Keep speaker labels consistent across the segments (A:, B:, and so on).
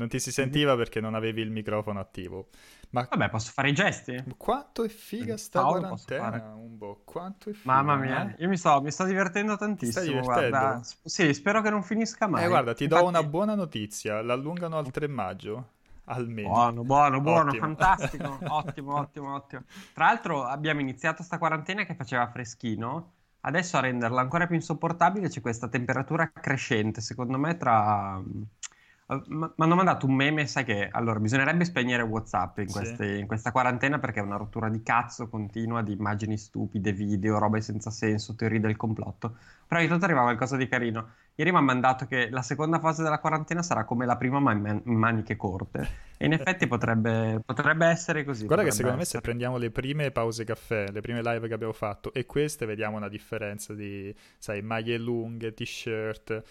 A: Non ti si sentiva perché non avevi il microfono attivo. Ma
B: Vabbè, posso fare i gesti?
A: quanto è figa sta
B: Paolo,
A: quarantena, po'. Quanto è figa.
B: Mamma mia,
A: eh?
B: io mi sto, mi sto divertendo tantissimo.
A: Stai divertendo?
B: Guarda. Sì, spero che non finisca mai.
A: Eh, guarda, ti do
B: Infatti-
A: una buona notizia. L'allungano al 3 maggio. Almeno.
B: Buono, buono, buono,
A: Ottimo.
B: fantastico. ottimo, ottimo, ottimo. Tra l'altro abbiamo iniziato sta quarantena che faceva freschino. Adesso a renderla ancora più insopportabile c'è questa temperatura crescente. Secondo me tra... Mi hanno mandato un meme, sai che allora bisognerebbe spegnere WhatsApp in,
A: Sì.
B: queste- in questa quarantena perché è una rottura di cazzo continua di immagini stupide, video, robe senza senso, teorie del complotto. Però ogni tanto arriva qualcosa di carino. Ieri mi ha mandato che la seconda fase della quarantena sarà come la prima, ma in man- maniche corte. E in effetti potrebbe, potrebbe essere così.
A: Guarda che secondo me se
B: essere.
A: prendiamo le prime pause caffè, le prime live che abbiamo fatto e queste vediamo una differenza di, sai, maglie lunghe, t-shirt.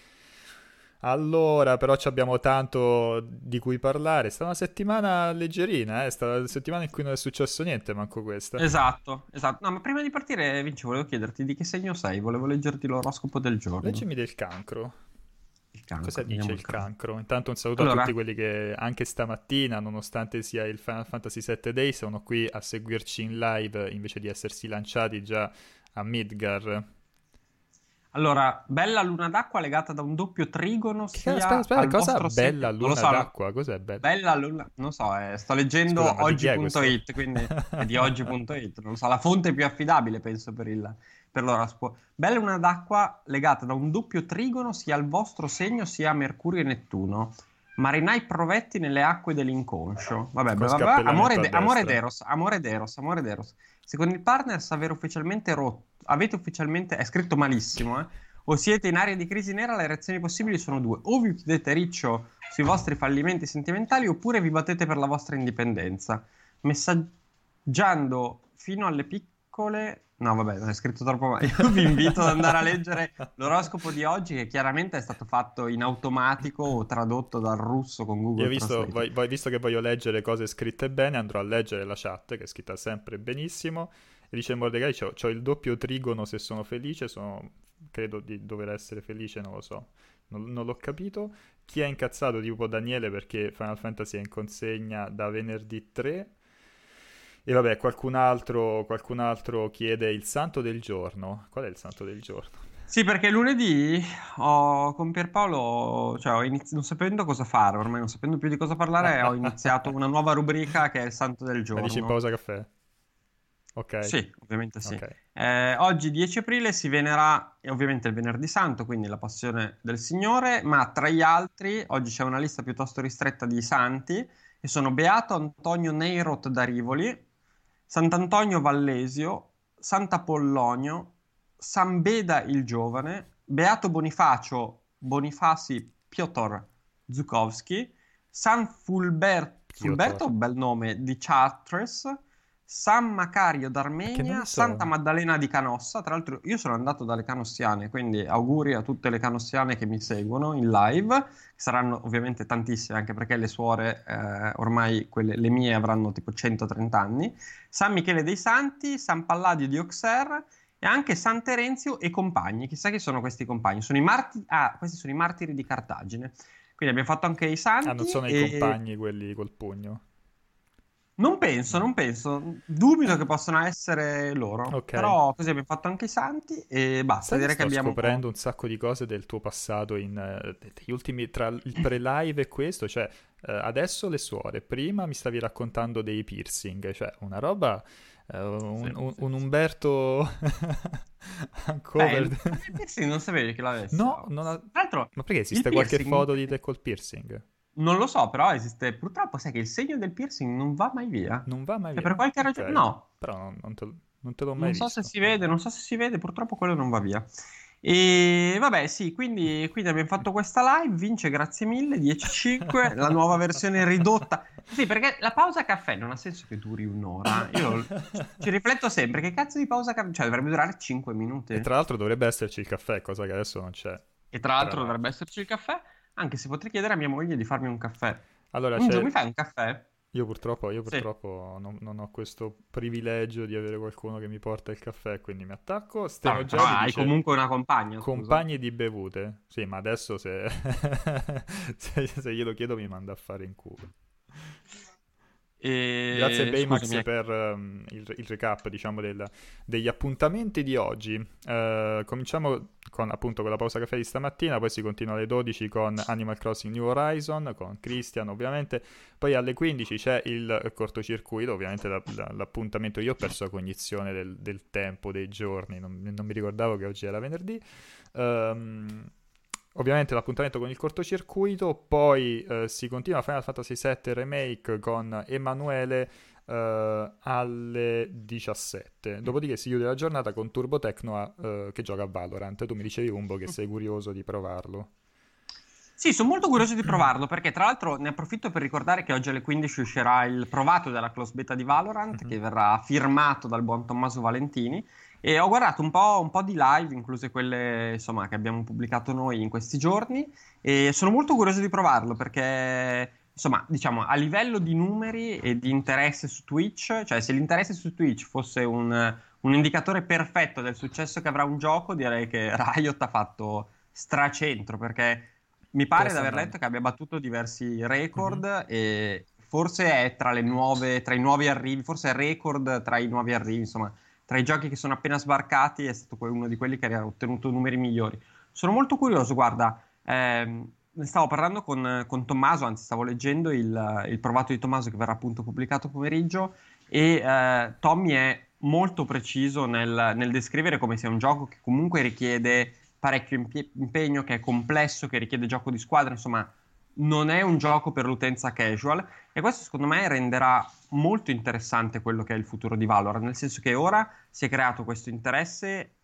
A: Allora, però ci abbiamo tanto di cui parlare. È stata una settimana leggerina, eh? È stata una settimana in cui non è successo niente, manco questa.
B: Esatto, esatto. No, ma prima di partire, Vinci, volevo chiederti di che segno sei? Volevo leggerti l'oroscopo del giorno.
A: Leggimi del cancro.
B: Il cancro,
A: Cosa dice il cancro? Intanto un saluto
B: Allora-
A: a tutti quelli che anche stamattina, nonostante sia il Final Fantasy VII Day, sono qui a seguirci in live invece di essersi lanciati già a Midgar.
B: Allora, bella luna d'acqua legata da un doppio trigono sia
A: aspetta, aspetta,
B: al
A: cosa
B: vostro
A: bella luna
B: so,
A: d'acqua? Cos'è bella?
B: Bella luna, non so, eh, sto leggendo
A: Scusa,
B: oggi.it, quindi è di oggi.it, non so, la fonte più affidabile penso per, il, per l'oroscopo. Bella luna d'acqua legata da un doppio trigono sia al vostro segno sia a Mercurio e Nettuno. Marinai provetti nelle acque dell'inconscio. Vabbè,
A: Con
B: bla bla Amore, de- amore d'eros, amore d'eros, amore d'eros. Secondo il partner avere ufficialmente rotto, avete ufficialmente, è scritto malissimo, eh? O siete in area di crisi nera, le reazioni possibili sono due. O vi chiudete riccio sui vostri fallimenti sentimentali, oppure vi battete per la vostra indipendenza. Messaggiando fino alle piccole. No, vabbè, non è scritto troppo male. Io vi invito ad andare a leggere l'oroscopo di oggi, che chiaramente è stato fatto in automatico o tradotto dal russo con Google
A: Io ho visto, voi- visto che voglio leggere cose scritte bene, andrò a leggere la chat, che è scritta sempre benissimo. E dice Mordecai, c'ho, c'ho il doppio trigono se sono felice, sono, credo di dover essere felice, non lo so. Non, non l'ho capito. Chi è incazzato tipo Daniele perché Final Fantasy è in consegna da venerdì 3. E vabbè, qualcun altro, qualcun altro chiede il santo del giorno. Qual è il santo del giorno?
B: Sì, perché lunedì ho, con Pierpaolo, cioè ho inizi- non sapendo cosa fare, ormai non sapendo più di cosa parlare, ho iniziato una nuova rubrica che è il Santo del Giorno.
A: dici in pausa caffè? Ok.
B: Sì, ovviamente sì.
A: Ok.
B: Eh, oggi 10 aprile si venera eh, ovviamente il venerdì santo, quindi la passione del Signore, ma tra gli altri oggi c'è una lista piuttosto ristretta di santi e sono Beato Antonio Neirot da Rivoli, Sant'Antonio Vallesio, Sant'Apollonio, San Beda il Giovane, Beato Bonifacio Bonifasi Piotr Zukowski, San Fulber- Fulberto, bel nome, di Chartres, San Macario d'Armenia,
A: sono?
B: Santa Maddalena di Canossa. Tra l'altro, io sono andato dalle canossiane, quindi auguri a tutte le canossiane che mi seguono in live. Saranno ovviamente tantissime, anche perché le suore, eh, ormai quelle, le mie avranno tipo 130 anni. San Michele dei Santi, San Palladio di Auxerre e anche San Terenzio e compagni. Chissà chi sono questi compagni. Sono i martiri, ah, questi sono i martiri di Cartagine. Quindi abbiamo fatto anche i santi.
A: Ah, non sono
B: e-
A: i compagni quelli col pugno.
B: Non penso, non penso. Dubito che possano essere loro.
A: Ok.
B: Però così abbiamo fatto anche i santi e basta.
A: Sai
B: Direi che abbiamo.
A: scoprendo un sacco di cose del tuo passato in degli ultimi tra il pre-live e questo, cioè eh, adesso le suore, prima mi stavi raccontando dei piercing, cioè una roba eh, un,
B: Sì,
A: un-
B: sì,
A: un. Umberto
B: Beh, il il piercing non sapevi che l'avessi.
A: No, non ha-
B: Tra l'altro,
A: Ma perché esiste qualche
B: piercing-
A: foto di te col piercing?
B: Non lo so, però esiste. Purtroppo, sai che il segno del piercing non va mai via.
A: Non va mai
B: Cioè,
A: via.
B: per qualche ragione,
A: Ok.
B: no.
A: Però non, non te, non te l'ho mai
B: Non so
A: visto.
B: se si vede, non so se si vede, purtroppo quello non va via. E vabbè, sì, quindi, quindi abbiamo fatto questa live, vince grazie mille, 10-5, la nuova versione ridotta. Sì, perché la pausa caffè non ha senso che duri un'ora. Io ci rifletto sempre, che cazzo di pausa caffè? Cioè, dovrebbe durare 5 minuti.
A: E tra l'altro dovrebbe esserci il caffè, cosa che adesso non c'è.
B: E tra l'altro
A: Però-
B: dovrebbe esserci il caffè, anche se potrei chiedere a mia moglie di farmi un caffè.
A: Allora,
B: Un giorno mi fai un caffè?
A: Io purtroppo, io purtroppo sì. non, non, ho questo privilegio di avere qualcuno che mi porta il caffè, quindi mi attacco.
B: Steno no, hai dice, comunque una compagna.
A: Compagni scusa. di bevute. Sì, ma adesso se, se, se glielo chiedo mi manda a fare in culo. E... Grazie Baymax Scusami. per um, il, il, recap diciamo, del, degli appuntamenti di oggi. Uh, cominciamo con, appunto, con la pausa caffè di stamattina, poi si continua alle 12 con Animal Crossing New Horizon, con Christian ovviamente, poi alle 15 c'è il cortocircuito, ovviamente la, la, l'appuntamento, io ho perso la cognizione del, del tempo, dei giorni, non, non, mi ricordavo che oggi era venerdì. Um, ovviamente l'appuntamento con il cortocircuito, poi eh, si continua Final Fantasy VII Remake con Emanuele eh, alle 17. Dopodiché si chiude la giornata con Turbo Tecnoa eh, che gioca a Valorant. Tu mi dicevi Umbo che sei curioso di provarlo.
B: Sì, sono molto curioso di provarlo perché tra l'altro ne approfitto per ricordare che oggi alle 15 uscirà il provato della close beta di Valorant mm-hmm. che verrà firmato dal buon Tommaso Valentini e ho guardato un po', un po', di live, incluse quelle insomma, che abbiamo pubblicato noi in questi giorni, e sono molto curioso di provarlo perché, insomma, diciamo, a livello di numeri e di interesse su Twitch, cioè se l'interesse su Twitch fosse un, un indicatore perfetto del successo che avrà un gioco, direi che Riot ha fatto stracentro perché mi pare di aver letto che abbia battuto diversi record mm-hmm. e forse è tra, le nuove, tra i nuovi arrivi, forse è record tra i nuovi arrivi, insomma tra i giochi che sono appena sbarcati è stato uno di quelli che ha ottenuto numeri migliori. Sono molto curioso, guarda, ehm, ne stavo parlando con, con, Tommaso, anzi stavo leggendo il, il, provato di Tommaso che verrà appunto pubblicato pomeriggio e eh, Tommy è molto preciso nel, nel, descrivere come sia un gioco che comunque richiede parecchio impie- impegno, che è complesso, che richiede gioco di squadra, insomma non è un gioco per l'utenza casual e questo secondo me renderà molto interessante quello che è il futuro di Valorant, nel senso che ora si è creato questo interesse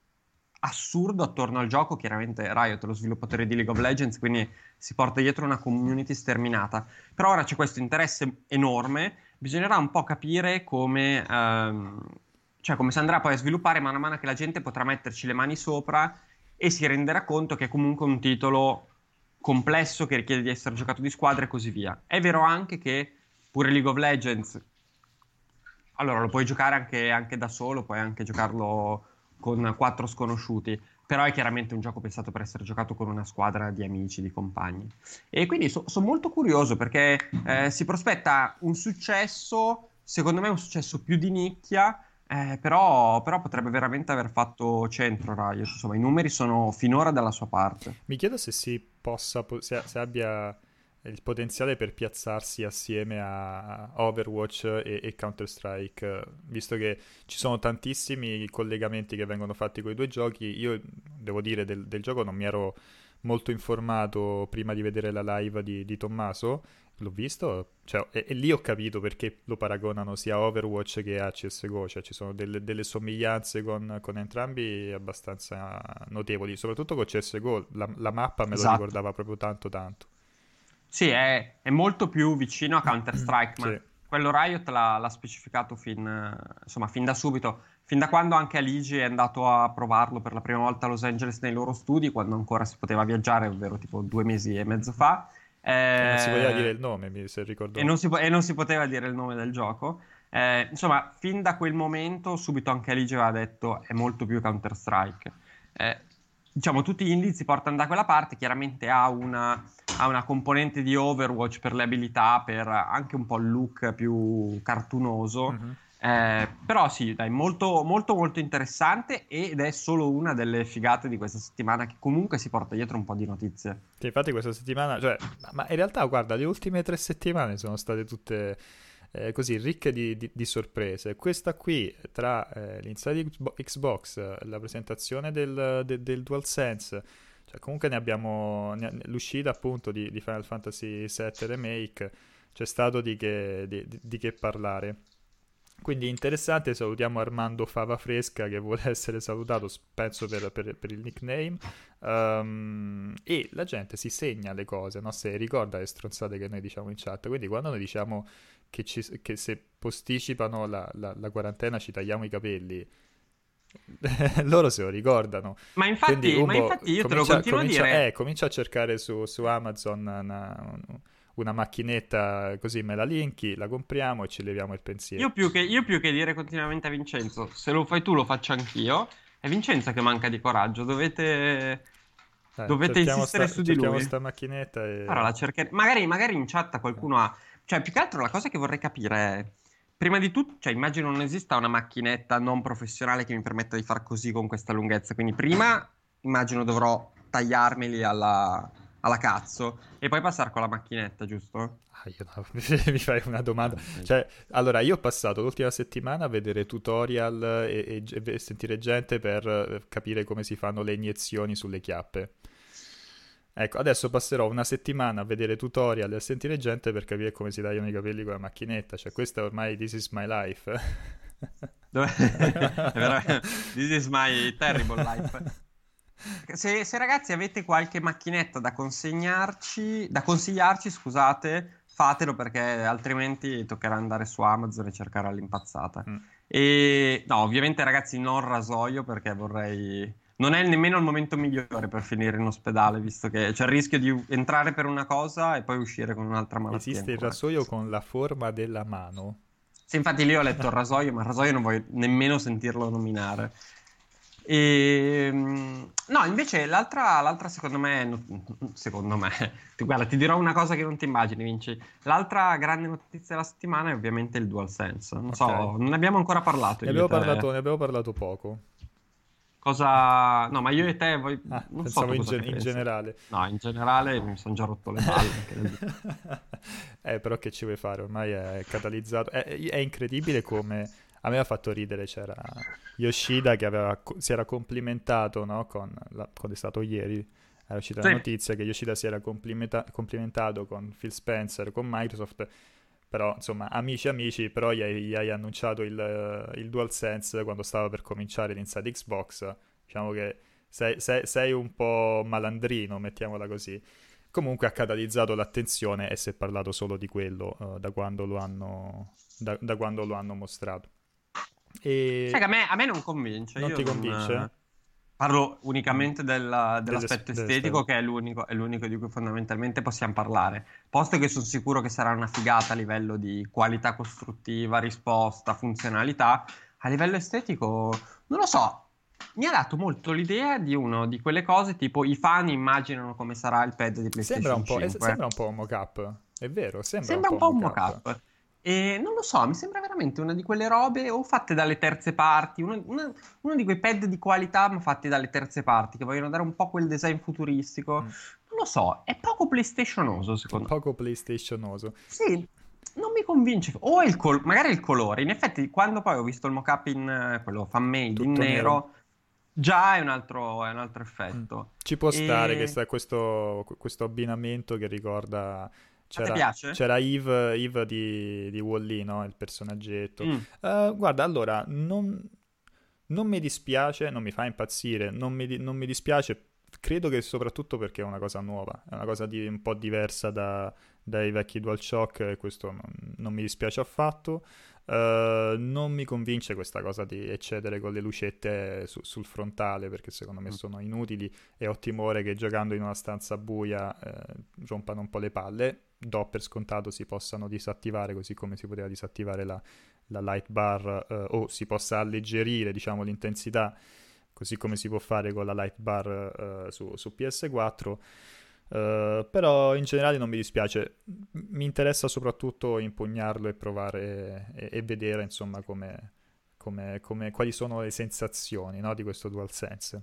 B: assurdo attorno al gioco, chiaramente Riot è lo sviluppatore di League of Legends, quindi si porta dietro una community sterminata, però ora c'è questo interesse enorme, bisognerà un po' capire come, ehm, cioè come si andrà poi a sviluppare mano a mano che la gente potrà metterci le mani sopra e si renderà conto che è comunque un titolo complesso che richiede di essere giocato di squadra e così via. È vero anche che pure League of Legends, allora lo puoi giocare anche, anche da solo, puoi anche giocarlo con quattro sconosciuti, però è chiaramente un gioco pensato per essere giocato con una squadra di amici, di compagni. E quindi so, sono molto curioso perché eh, si prospetta un successo, secondo me un successo più di nicchia, eh, però, però, potrebbe veramente aver fatto centro Riot. Insomma, i numeri sono finora dalla sua parte.
A: Mi chiedo se si possa, se, se abbia il potenziale per piazzarsi assieme a Overwatch e, e Counter-Strike, visto che ci sono tantissimi collegamenti che vengono fatti con i due giochi. Io devo dire del, del gioco non mi ero molto informato prima di vedere la live di, di Tommaso l'ho visto cioè, e, e, lì ho capito perché lo paragonano sia a Overwatch che a CSGO, cioè ci sono delle, delle somiglianze con, con, entrambi abbastanza notevoli, soprattutto con CSGO, la, la mappa me esatto. lo ricordava proprio tanto tanto.
B: Sì, è, è molto più vicino a Counter-Strike, ma sì. quello Riot l'ha, l'ha specificato fin, insomma, fin da subito, fin da quando anche Aligi è andato a provarlo per la prima volta a Los Angeles nei loro studi, quando ancora si poteva viaggiare, ovvero tipo due mesi e mezzo fa
A: eh, non si poteva dire il nome, se ricordo.
B: E non si, e non si poteva dire il nome del gioco. Eh, insomma, fin da quel momento, subito anche Aligi aveva detto è molto più Counter-Strike. Eh, diciamo, tutti gli indizi portano da quella parte, chiaramente ha una, ha una, componente di Overwatch per le abilità, per anche un po' il look più cartunoso. Mm-hmm. Eh, però sì, dai, molto, molto, molto interessante ed è solo una delle figate di questa settimana che comunque si porta dietro un po' di notizie.
A: Sì, infatti questa settimana, cioè, ma in realtà guarda, le ultime tre settimane sono state tutte eh, così ricche di, di, di, sorprese. Questa qui, tra eh, l'Inside Xbox, la presentazione del, de, del DualSense, cioè comunque ne abbiamo, ne, l'uscita appunto di, di, Final Fantasy VII Remake, c'è stato di che, di che parlare. Quindi interessante, salutiamo Armando Fava Fresca che vuole essere salutato, penso per, per, per il nickname. Um, e la gente si segna le cose, no? se ricorda le stronzate che noi diciamo in chat. Quindi quando noi diciamo che, ci, che se posticipano la, la, la quarantena ci tagliamo i capelli, loro se lo ricordano.
B: Ma infatti, Quindi, Umbo, ma infatti io te lo continuo
A: comincia,
B: a dire.
A: Eh, comincia a cercare su, su Amazon una, una macchinetta così me la linki, la compriamo e ci leviamo il pensiero.
B: Io più, che, io più che dire continuamente a Vincenzo, se lo fai tu lo faccio anch'io, è Vincenzo che manca di coraggio, dovete...
A: Dai,
B: Dovete insistere
A: sta,
B: su di lui.
A: sta macchinetta e...
B: Allora, la cercher- magari, magari in chat qualcuno ha... Cioè, più che altro la cosa che vorrei capire è... Prima di tutto, cioè, immagino non esista una macchinetta non professionale che mi permetta di far così con questa lunghezza. Quindi prima immagino dovrò tagliarmeli alla, alla cazzo e poi passare con la macchinetta, giusto?
A: Ah, io no, mi fai una domanda. Cioè, allora, io ho passato l'ultima settimana a vedere tutorial e, e- e sentire gente per eh, capire come si fanno le iniezioni sulle chiappe. Ecco, adesso passerò una settimana a vedere tutorial e a sentire gente per capire come si tagliano i capelli con la macchinetta. Cioè, questa ormai this is my life.
B: Dove- This is my terrible life. Se, se ragazzi avete qualche macchinetta da consegnarci, da consigliarci, scusate, fatelo perché altrimenti toccherà andare su Amazon e cercare all'impazzata.
A: Mm.
B: E no, ovviamente ragazzi non rasoio perché vorrei... Non è nemmeno il momento migliore per finire in ospedale, visto che c'è il rischio di entrare per una cosa e poi uscire con un'altra malattia.
A: Esiste il
B: ancora.
A: rasoio con la forma della mano.
B: Sì, infatti lì ho letto il rasoio, ma il rasoio non voglio nemmeno sentirlo nominare. E, mm, no, invece l'altra, l'altra secondo me, secondo me, ti- guarda, ti dirò una cosa che non ti immagini, Vinci. L'altra grande notizia della settimana è ovviamente il DualSense. Non so,
A: Ok.
B: non ne abbiamo ancora parlato.
A: Ne abbiamo, parlato, ne abbiamo parlato poco.
B: Cosa... No, ma io e te, voi...
A: Ah,
B: non so
A: in,
B: ne
A: in generale.
B: No, in generale mi sono già rotto le palle.
A: eh, però che ci vuoi fare? Ormai è catalizzato. È, è incredibile come... A me ha fatto ridere, c'era Yoshida che aveva si era complimentato, no? Con la- quando è stato ieri, era uscita la
B: Sì.
A: notizia che Yoshida si era complimenta- complimentato con Phil Spencer, con Microsoft, però insomma, amici amici, però gli hai, gli hai annunciato il, il DualSense quando stava per cominciare l'Inside Xbox, diciamo che sei, sei- sei un po' malandrino, mettiamola così. Comunque ha catalizzato l'attenzione e si è parlato solo di quello eh, da, quando lo hanno, da, da quando lo hanno mostrato. E...
B: Sai che a me, a me non convince.
A: Non ti convince?
B: eh, Parlo unicamente della- dell'aspetto
A: Dell'es-
B: estetico, che è l'unico, è l'unico di cui fondamentalmente possiamo parlare. Posto che sono sicuro che sarà una figata a livello di qualità costruttiva, risposta, funzionalità, a livello estetico, non lo so. Mi ha dato molto l'idea di uno di quelle cose tipo i fan immaginano come sarà il pad di PlayStation
A: Sembra un, po', eh,
B: 5.
A: sembra un po' un mock-up, è vero, sembra,
B: Sembra un po' un mock-up. E non lo so, mi sembra veramente una di quelle robe o fatte dalle terze parti, uno, una- uno di quei pad di qualità ma fatti dalle terze parti che vogliono dare un po' quel design futuristico.
A: Mm.
B: Non lo so, è poco PlayStationoso secondo me.
A: Poco PlayStationoso.
B: Sì, non mi convince. O il col- magari il colore. In effetti, quando poi ho visto il mock-up in quello fan-made in
A: Tutto
B: nero,
A: nero.
B: già è un altro, è un altro effetto.
A: Ci può stare
B: E-
A: che sta questo, questo abbinamento che ricorda... C'era,
B: piace?
A: c'era Eve, Eve di, di Wall-E, no? Il personaggetto.
B: Mm.
A: Eh, guarda, allora, non, non mi dispiace, non mi fa impazzire, non mi, non mi dispiace, credo che soprattutto perché è una cosa nuova, è una cosa di- un po' diversa da- dai vecchi DualShock e questo non, non mi dispiace affatto. Eh, non mi convince questa cosa di eccedere con le lucette su- sul frontale perché secondo me
B: Mm.
A: sono inutili e ho timore che giocando in una stanza buia eh, rompano un po' le palle. Do per scontato si possano disattivare così come si poteva disattivare la, la light bar eh, o si possa alleggerire diciamo l'intensità così come si può fare con la light bar eh, su, su PS4 Eh, però in generale non mi dispiace mi interessa soprattutto impugnarlo e provare e, e vedere insomma come, come- come- quali sono le sensazioni no, di questo DualSense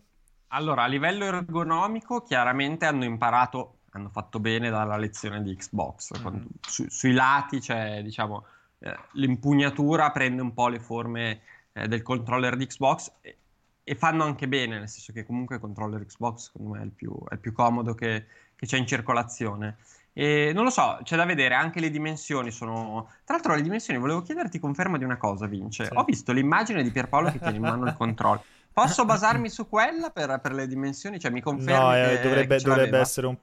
B: Allora, a livello ergonomico, chiaramente hanno imparato, hanno fatto bene dalla lezione di Xbox.
A: Mm.
B: Quando- su- sui lati c'è, diciamo, eh, l'impugnatura prende un po' le forme eh, del controller di Xbox e, e fanno anche bene, nel senso che comunque il controller Xbox, secondo me, è il più, è il più comodo che, che c'è in circolazione. E non lo so, c'è da vedere, anche le dimensioni sono... Tra l'altro le dimensioni, volevo chiederti conferma di una cosa, Vince.
A: Sì.
B: Ho visto l'immagine di Pierpaolo che tiene in mano il controller. Posso basarmi su quella per, per le dimensioni? Cioè, mi confermi
A: No,
B: che,
A: eh, dovrebbe,
B: che
A: dovrebbe essere un,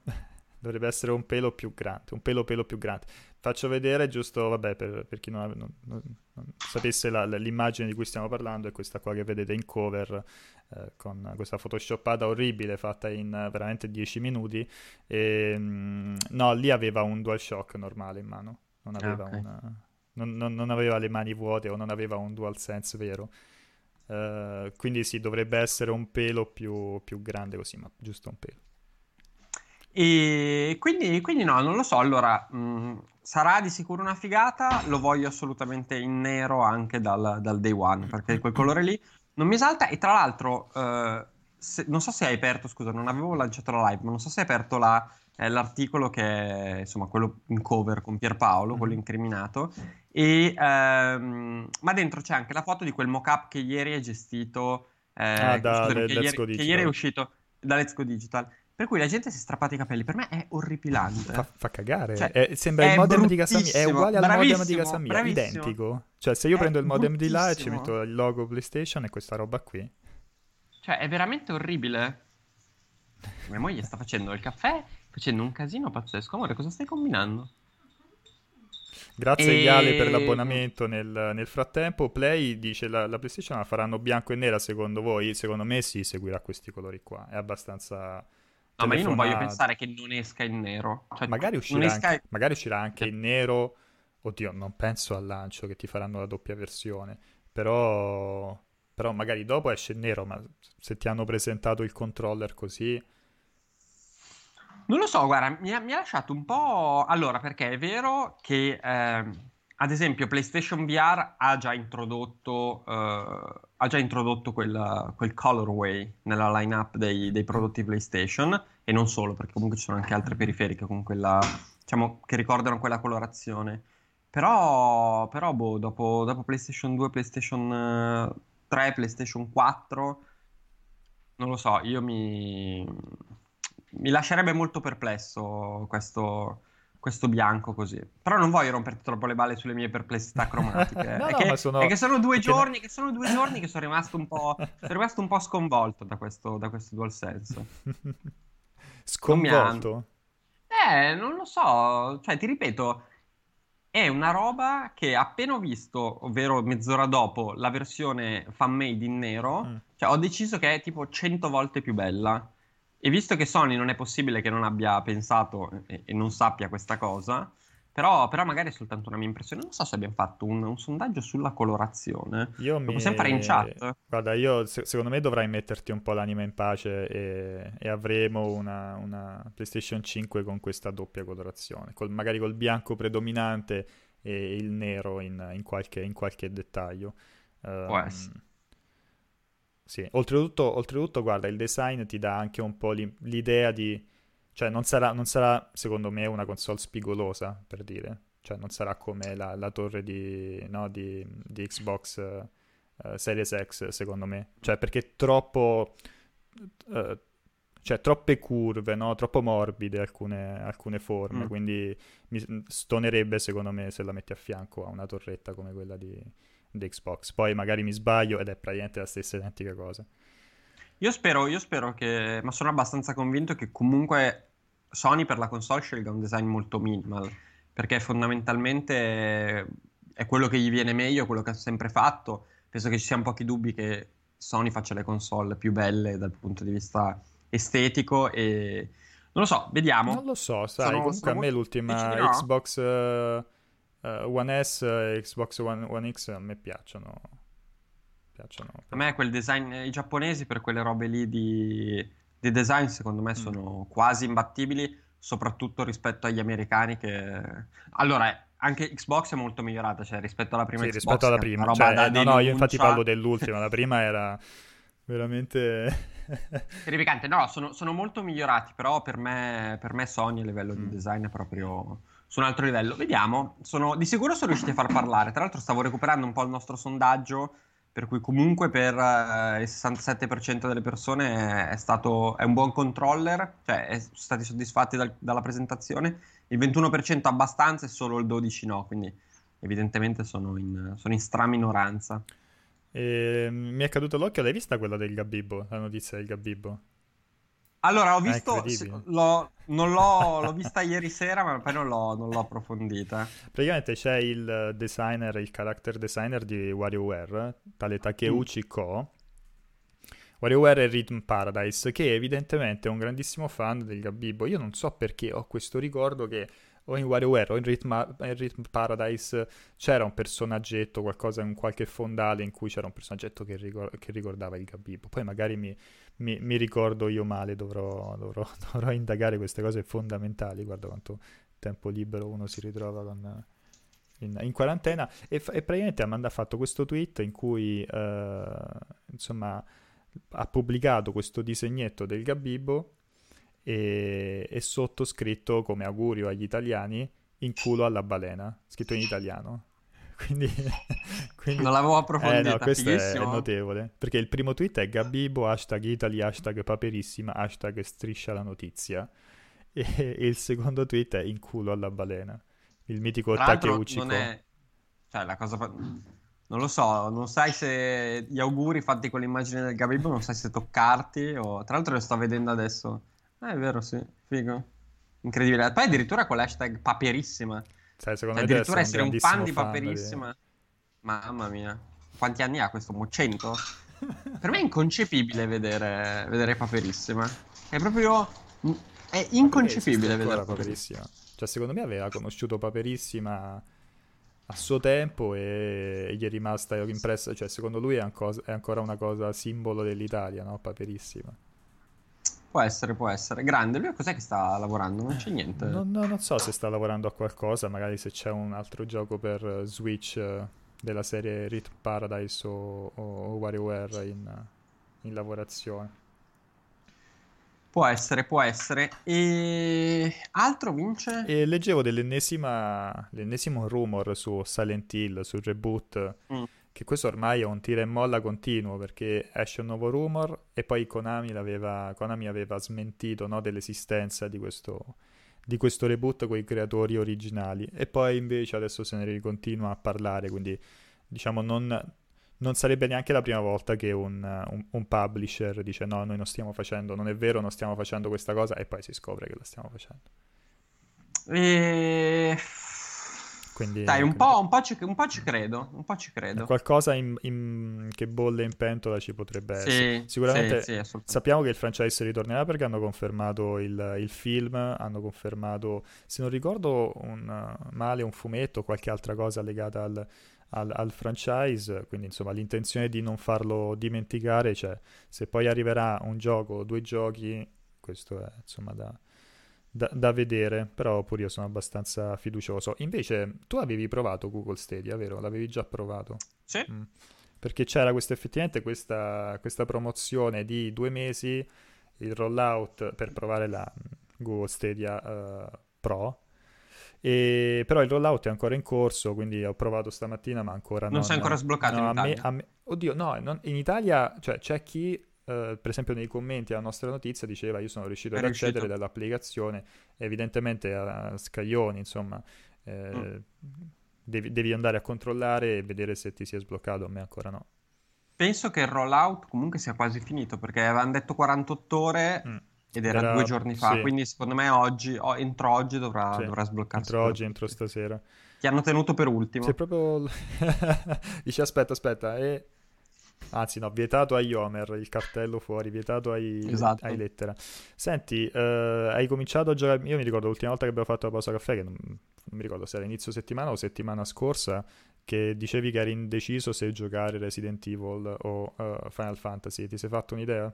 A: dovrebbe essere un pelo più grande, un pelo pelo più grande. Faccio vedere giusto, vabbè, per, per chi non, ave- non- non- non sapesse la- l'immagine di cui stiamo parlando, è questa qua che vedete in cover, eh, con questa photoshoppata orribile fatta in uh, veramente 10 minuti. E, mm, no, lì aveva un DualShock normale in mano, non ah, aveva, okay. una, non, non, non aveva, le mani vuote o non aveva un DualSense vero. Uh, quindi sì, dovrebbe essere un pelo più, più grande così, ma giusto un pelo.
B: E quindi, quindi, no, non lo so. Allora, mh, mm, sarà di sicuro una figata. Lo voglio assolutamente in nero anche dal, dal day one perché quel colore lì non mi esalta. E tra l'altro, eh, se, non so se hai aperto, scusa, non avevo lanciato la live, ma non so se hai aperto la, eh, l'articolo che è insomma quello in cover con Pierpaolo, quello mm-hmm. incriminato. E, ehm, ma dentro c'è anche la foto di quel mock-up che ieri è gestito. Eh, ah, da, scusate, che, ieri, che ieri è uscito da Let's Go Digital. Per cui la gente si è strappata i capelli. Per me è orripilante.
A: Fa, fa cagare. Cioè, è, sembra è il modem di casa mia. È uguale al modem di casa mia. Identico. Cioè, se io è prendo il modem di là e ci metto il logo PlayStation e questa roba qui.
B: Cioè, è veramente orribile. Mia moglie sta facendo il caffè, facendo un casino pazzesco. Amore, cosa stai combinando?
A: Grazie e... Iale per l'abbonamento nel, nel, frattempo. Play dice la, la PlayStation la faranno bianco e nera secondo voi? Secondo me sì, seguirà questi colori qua. È abbastanza
B: No, ma io non voglio pensare che non esca in nero.
A: Cioè, magari, uscirà esca... anche, magari uscirà anche in nero. Oddio, non penso al lancio che ti faranno la doppia versione. Però, però magari dopo esce in nero, ma se ti hanno presentato il controller così...
B: Non lo so, guarda, mi ha, mi ha lasciato un po'... Allora, perché è vero che... Eh ad esempio, PlayStation VR ha già introdotto, uh, ha già introdotto quel, quel, colorway nella lineup dei, dei prodotti PlayStation e non solo, perché comunque ci sono anche altre periferiche con quella, diciamo, che ricordano quella colorazione. Però, però boh, dopo, dopo, PlayStation 2, PlayStation 3, PlayStation 4, non lo so, io mi, mi lascerebbe molto perplesso questo questo bianco così. Però non voglio romperti troppo le balle sulle mie perplessità cromatiche. no, è, no, che, sono... è, che, sono... due giorni che sono due giorni che sono rimasto un po', rimasto un po sconvolto da questo, da questo DualSense.
A: sconvolto?
B: Non eh, non lo so. Cioè, ti ripeto, è una roba che appena ho visto, ovvero mezz'ora dopo, la versione fan-made in nero, mm. cioè ho deciso che è tipo 100 volte più bella. E visto che Sony non è possibile che non abbia pensato e, e non sappia questa cosa, però, però, magari è soltanto una mia impressione. Non so se abbiamo fatto un, un sondaggio sulla colorazione. Io Lo mi... possiamo fare in chat.
A: Guarda, io se, secondo me dovrai metterti un po' l'anima in pace e, e avremo una, una, PlayStation 5 con questa doppia colorazione, col, magari col bianco predominante e il nero in, in, qualche, in qualche, dettaglio.
B: Può um, essere.
A: Sì, oltretutto, oltretutto, guarda, il design ti dà anche un po' l'idea di... Cioè, non sarà, non sarà, secondo me, una console spigolosa, per dire. Cioè, non sarà come la, la torre di, no, di, di Xbox uh, Series X, secondo me. Cioè, perché troppo... Uh, cioè, troppe curve, no? Troppo morbide alcune, alcune forme, mm. quindi mi stonerebbe, secondo me, se la metti a fianco a una torretta come quella di di Xbox. Poi magari mi sbaglio ed è praticamente la stessa identica cosa.
B: Io spero, io spero che, ma sono abbastanza convinto che comunque Sony per la console scelga un design molto minimal, perché fondamentalmente è quello che gli viene meglio, quello che ha sempre fatto. Penso che ci siano pochi dubbi che Sony faccia le console più belle dal punto di vista estetico e non lo so, vediamo.
A: Non lo so, sai, sono, comunque sono a me l'ultima Xbox uh, uh, One S e Xbox One, One, X a me piacciono. piacciono
B: a me quel design, i giapponesi per quelle robe lì di, di design secondo me mm. sono mm. quasi imbattibili, soprattutto rispetto agli americani che... Allora, anche Xbox è molto migliorata, cioè rispetto alla prima
A: sì,
B: Xbox.
A: rispetto alla prima. Cioè, no, no, io infatti parlo dell'ultima, la prima era veramente...
B: Terrificante, no, sono, sono, molto migliorati, però per me, per me Sony a livello mm. di design è proprio su un altro livello. Vediamo, sono, di sicuro sono riusciti a far parlare. Tra l'altro stavo recuperando un po' il nostro sondaggio, per cui comunque per eh, il 67% delle persone è, stato, è un buon controller, cioè sono stati soddisfatti dal, dalla presentazione, il 21% abbastanza e solo il 12% no, quindi evidentemente sono in, sono in straminoranza.
A: E, mi è caduto l'occhio, l'hai vista quella del Gabibbo, la notizia del Gabibbo?
B: Allora, ho visto, l'ho, non l'ho, l'ho, vista ieri sera, ma poi non l'ho, non l'ho, approfondita.
A: Praticamente c'è il designer, il character designer di WarioWare, tale Takeuchi mm. Ko, WarioWare e Rhythm Paradise, che evidentemente è un grandissimo fan del Gabibbo. Io non so perché ho questo ricordo che o in WarioWare o in Rhythm, in Rhythm Paradise c'era un personaggetto, qualcosa in qualche fondale in cui c'era un personaggetto che, ricor- che ricordava il Gabibbo. Poi magari mi, mi, mi ricordo io male, dovrò, dovrò, dovrò, indagare queste cose fondamentali. Guarda quanto tempo libero uno si ritrova con, in, in, quarantena. E, e praticamente Amanda ha fatto questo tweet in cui, eh, insomma, ha pubblicato questo disegnetto del Gabibbo e, e sottoscritto come augurio agli italiani in culo alla balena, scritto in italiano. Quindi, quindi,
B: non l'avevo approfondito.
A: Eh, no, questo è, è, notevole. Perché il primo tweet è Gabibo, hashtag Italy, hashtag Paperissima, hashtag Striscia la notizia. E, e, il secondo tweet è in culo alla balena. Il mitico Takeuchi
B: non è... Cioè, la cosa... Fa... Non lo so, non sai se gli auguri fatti con l'immagine del Gabibo, non sai se toccarti o... Tra l'altro lo sto vedendo adesso. Eh, è vero, sì. Figo. Incredibile. Poi addirittura con l'hashtag Paperissima.
A: Sai, secondo
B: cioè,
A: me
B: addirittura essere un fan di
A: Paperissima.
B: Mamma mia. Quanti anni ha questo? 100? per me è inconcepibile vedere, vedere Paperissima. È proprio... È inconcepibile vedere
A: Paperissima. Cioè, secondo me aveva conosciuto Paperissima a suo tempo e gli è rimasta impressa. Cioè, secondo lui è, anco- è ancora una cosa simbolo dell'Italia, no? Paperissima.
B: Può essere, può essere. Grande, lui cos'è che sta lavorando? Non c'è niente.
A: No, no, non so se sta lavorando a qualcosa, magari se c'è un altro gioco per Switch uh, della serie Rhythm Paradise o, o, WarioWare in, in, lavorazione.
B: Può essere, può essere. E altro vince?
A: E leggevo dell'ennesimo rumor su Silent Hill, sul reboot. Mm che questo ormai è un tira e molla continuo perché esce un nuovo rumor e poi Konami, Konami aveva smentito no, dell'esistenza di questo, di questo reboot con i creatori originali e poi invece adesso se ne ricontinua a parlare, quindi diciamo non, non sarebbe neanche la prima volta che un, un, un, publisher dice no, noi non stiamo facendo, non è vero, non stiamo facendo questa cosa e poi si scopre che la stiamo facendo.
B: E quindi, Dai, un, po', un, po ci, un, po', ci, credo, un po' ci credo.
A: Qualcosa in, in, che bolle in pentola ci potrebbe sì, essere. Sicuramente sì, sì, sappiamo che il franchise ritornerà perché hanno confermato il, il, film, hanno confermato, se non ricordo un, male, un fumetto, qualche altra cosa legata al, al, al, franchise, quindi insomma l'intenzione di non farlo dimenticare, cioè se poi arriverà un gioco o due giochi, questo è insomma da da, da, vedere, però pure io sono abbastanza fiducioso. Invece, tu avevi provato Google Stadia, vero? L'avevi già provato?
B: Sì. Mm.
A: Perché c'era questa, effettivamente questa, questa, promozione di due mesi, il rollout per provare la Google Stadia uh, Pro. E, però il rollout è ancora in corso, quindi ho provato stamattina, ma ancora non.
B: Non si è ancora sbloccato
A: no,
B: in Italia?
A: Me, me, oddio, no, non, in Italia cioè, c'è chi Uh, per esempio nei commenti alla nostra notizia diceva io sono riuscito ad riuscito. accedere dall'applicazione evidentemente a, scaglioni insomma eh, mm. devi, devi, andare a controllare e vedere se ti si è sbloccato a me ancora no
B: penso che il rollout comunque sia quasi finito perché avevano detto 48 ore mm. ed era, era, due giorni fa sì. quindi secondo me oggi o, entro oggi dovrà, sì. dovrà sbloccarsi
A: entro oggi entro stasera
B: ti hanno tenuto per ultimo
A: sei proprio dici aspetta aspetta e Anzi, no, vietato agli Homer, il cartello fuori, vietato ai, esatto. ai lettera. Senti, eh, hai cominciato a giocare. Io mi ricordo l'ultima volta che abbiamo fatto la pausa caffè, che non, non mi ricordo se era inizio settimana o settimana scorsa, che dicevi che eri indeciso se giocare Resident Evil o uh, Final Fantasy. Ti sei fatto un'idea?